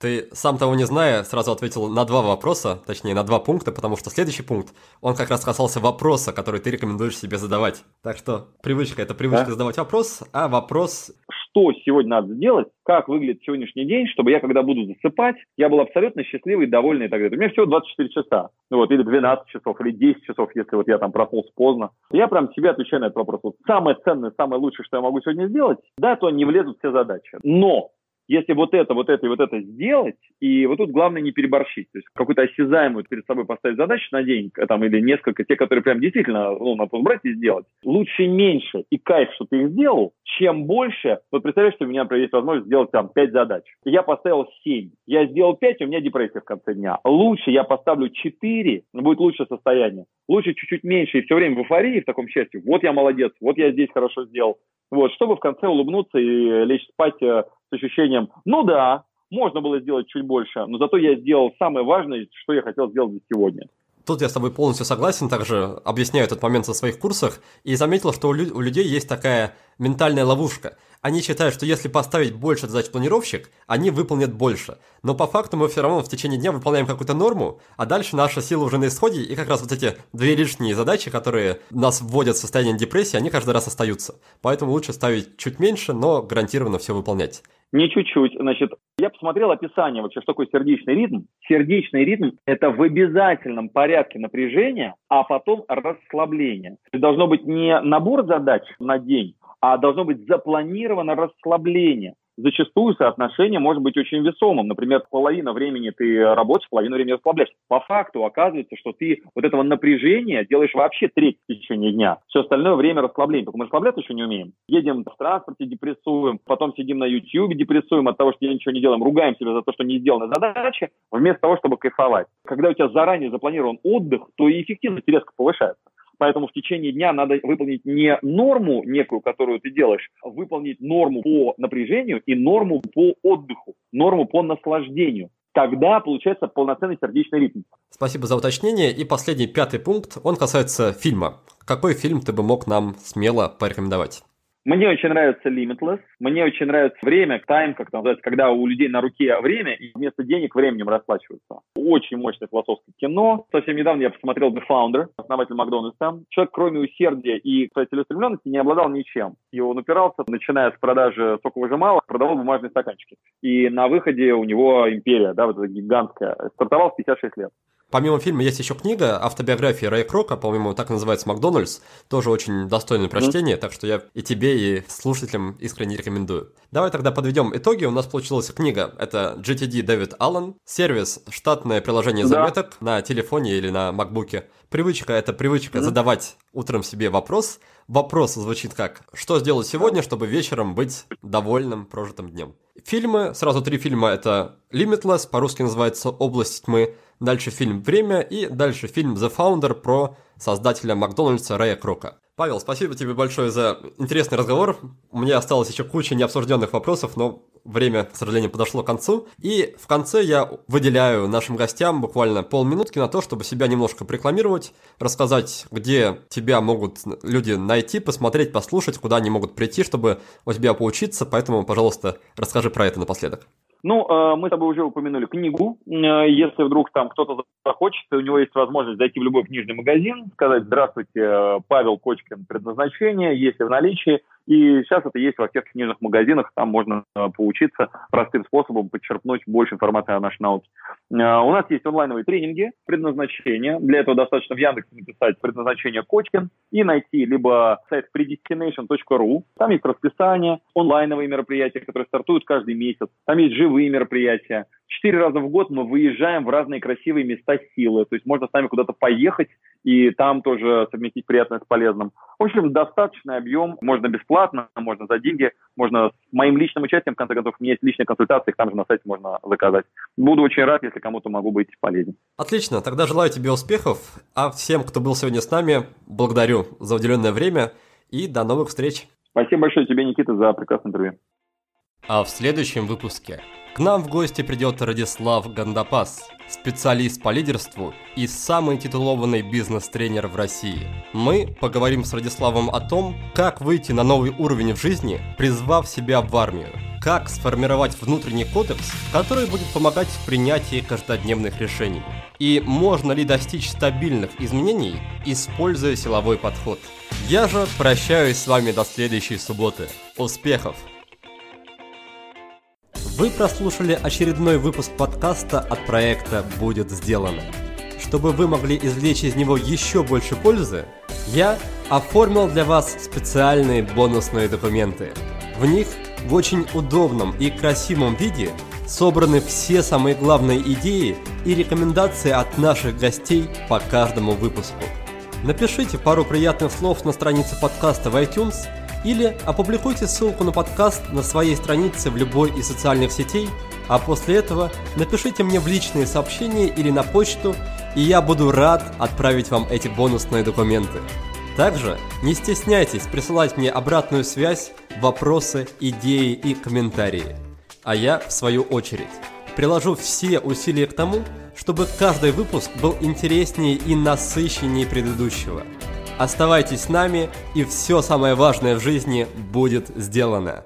Speaker 2: Ты, сам того не зная, сразу ответил на два вопроса, точнее на два пункта, потому что следующий пункт, он как раз касался вопроса, который ты рекомендуешь себе задавать. Так что привычка – это привычка да? задавать вопрос, а вопрос…
Speaker 3: Что сегодня надо сделать, как выглядит сегодняшний день, чтобы я, когда буду засыпать, я был абсолютно счастливый, довольный и так далее. У меня всего 24 часа, ну вот, или 12 часов, или 10 часов, если вот я там проснулся поздно. Я прям себе отвечаю на этот вопрос. Вот самое ценное, самое лучшее, что я могу сегодня сделать, да, то не влезут все задачи. Но если вот это, вот это и вот это сделать, и вот тут главное не переборщить, то есть какую-то осязаемую перед собой поставить задачу на день, там, или несколько, те, которые прям действительно, ну, надо брать и сделать, лучше меньше и кайф, что ты их сделал, чем больше, вот представляешь, что у меня есть возможность сделать там 5 задач. Я поставил 7, я сделал 5, у меня депрессия в конце дня. Лучше я поставлю 4, будет лучше состояние. Лучше чуть-чуть меньше и все время в эйфории, в таком счастье. Вот я молодец, вот я здесь хорошо сделал. Вот, чтобы в конце улыбнуться и лечь спать э, с ощущением, ну да, можно было сделать чуть больше, но зато я сделал самое важное, что я хотел сделать сегодня.
Speaker 2: Тут я с тобой полностью согласен, также объясняю этот момент в своих курсах, и заметил, что у, лю- у людей есть такая ментальная ловушка. Они считают, что если поставить больше задач планировщик, они выполнят больше. Но по факту мы все равно в течение дня выполняем какую-то норму, а дальше наша сила уже на исходе, и как раз вот эти две лишние задачи, которые нас вводят в состояние депрессии, они каждый раз остаются. Поэтому лучше ставить чуть меньше, но гарантированно все выполнять.
Speaker 3: Не чуть-чуть. Значит, я посмотрел описание вообще, что такое сердечный ритм. Сердечный ритм – это в обязательном порядке напряжения, а потом расслабление. Должно быть не набор задач на день, а должно быть запланировано расслабление зачастую соотношение может быть очень весомым. Например, половина времени ты работаешь, половину времени расслабляешься. По факту оказывается, что ты вот этого напряжения делаешь вообще треть в течение дня. Все остальное время расслабления. Только мы расслабляться еще не умеем. Едем в транспорте, депрессуем, потом сидим на YouTube, депрессуем от того, что ничего не делаем, ругаем себя за то, что не сделаны задачи, вместо того, чтобы кайфовать. Когда у тебя заранее запланирован отдых, то и эффективность резко повышается. Поэтому в течение дня надо выполнить не норму некую, которую ты делаешь, а выполнить норму по напряжению и норму по отдыху, норму по наслаждению. Тогда получается полноценный сердечный ритм.
Speaker 2: Спасибо за уточнение. И последний, пятый пункт, он касается фильма. Какой фильм ты бы мог нам смело порекомендовать?
Speaker 3: Мне очень нравится Limitless. Мне очень нравится время, time, как называется, когда у людей на руке время, и вместо денег временем расплачиваются. Очень мощное философское кино. Совсем недавно я посмотрел The Founder, основатель Макдональдса. Человек, кроме усердия и своей целеустремленности, не обладал ничем. И он упирался, начиная с продажи соковыжималок, продавал бумажные стаканчики. И на выходе у него империя, да, вот эта гигантская, стартовал в 56 лет.
Speaker 2: Помимо фильма есть еще книга, автобиография Рэя Крока, по-моему, так называется «Макдональдс», тоже очень достойное прочтение, mm-hmm. так что я и тебе, и слушателям искренне рекомендую. Давай тогда подведем итоги. У нас получилась книга, это GTD Дэвид Аллен, сервис, штатное приложение заметок да. на телефоне или на макбуке. Привычка – это привычка mm-hmm. задавать утром себе вопрос. Вопрос звучит как «Что сделать сегодня, чтобы вечером быть довольным прожитым днем?» Фильмы, сразу три фильма – это Limitless, по-русски называется «Область тьмы», дальше фильм «Время» и дальше фильм «The Founder» про создателя Макдональдса Рэя Крока. Павел, спасибо тебе большое за интересный разговор. У меня осталось еще куча необсужденных вопросов, но время, к сожалению, подошло к концу. И в конце я выделяю нашим гостям буквально полминутки на то, чтобы себя немножко рекламировать, рассказать, где тебя могут люди найти, посмотреть, послушать, куда они могут прийти, чтобы у тебя поучиться. Поэтому, пожалуйста, расскажи про это напоследок.
Speaker 3: Ну, э, мы с тобой уже упомянули книгу. Э, если вдруг там кто-то захочет, у него есть возможность зайти в любой книжный магазин, сказать «Здравствуйте, Павел Кочкин, предназначение», если в наличии. И сейчас это есть во всех книжных магазинах, там можно э, поучиться простым способом подчерпнуть больше информации о нашей науке. Э, у нас есть онлайновые тренинги, предназначение. Для этого достаточно в Яндексе написать предназначение Кочкин и найти либо сайт predestination.ru. Там есть расписание, онлайновые мероприятия, которые стартуют каждый месяц. Там есть живые мероприятия. Четыре раза в год мы выезжаем в разные красивые места силы. То есть можно с нами куда-то поехать и там тоже совместить приятное с полезным. В общем, достаточный объем. Можно бесплатно, можно за деньги, можно с моим личным участием, в конце концов, у меня есть личные консультации, их там же на сайте можно заказать. Буду очень рад, если кому-то могу быть полезен.
Speaker 2: Отлично, тогда желаю тебе успехов, а всем, кто был сегодня с нами, благодарю за уделенное время и до новых встреч.
Speaker 3: Спасибо большое тебе, Никита, за прекрасное интервью.
Speaker 2: А в следующем выпуске к нам в гости придет Радислав Гандапас, специалист по лидерству и самый титулованный бизнес-тренер в России. Мы поговорим с Радиславом о том, как выйти на новый уровень в жизни, призвав себя в армию. Как сформировать внутренний кодекс, который будет помогать в принятии каждодневных решений. И можно ли достичь стабильных изменений, используя силовой подход. Я же прощаюсь с вами до следующей субботы. Успехов! Вы прослушали очередной выпуск подкаста от проекта «Будет сделано». Чтобы вы могли извлечь из него еще больше пользы, я оформил для вас специальные бонусные документы. В них в очень удобном и красивом виде собраны все самые главные идеи и рекомендации от наших гостей по каждому выпуску. Напишите пару приятных слов на странице подкаста в iTunes – или опубликуйте ссылку на подкаст на своей странице в любой из социальных сетей, а после этого напишите мне в личные сообщения или на почту, и я буду рад отправить вам эти бонусные документы. Также не стесняйтесь присылать мне обратную связь, вопросы, идеи и комментарии. А я, в свою очередь, приложу все усилия к тому, чтобы каждый выпуск был интереснее и насыщеннее предыдущего – Оставайтесь с нами, и все самое важное в жизни будет сделано.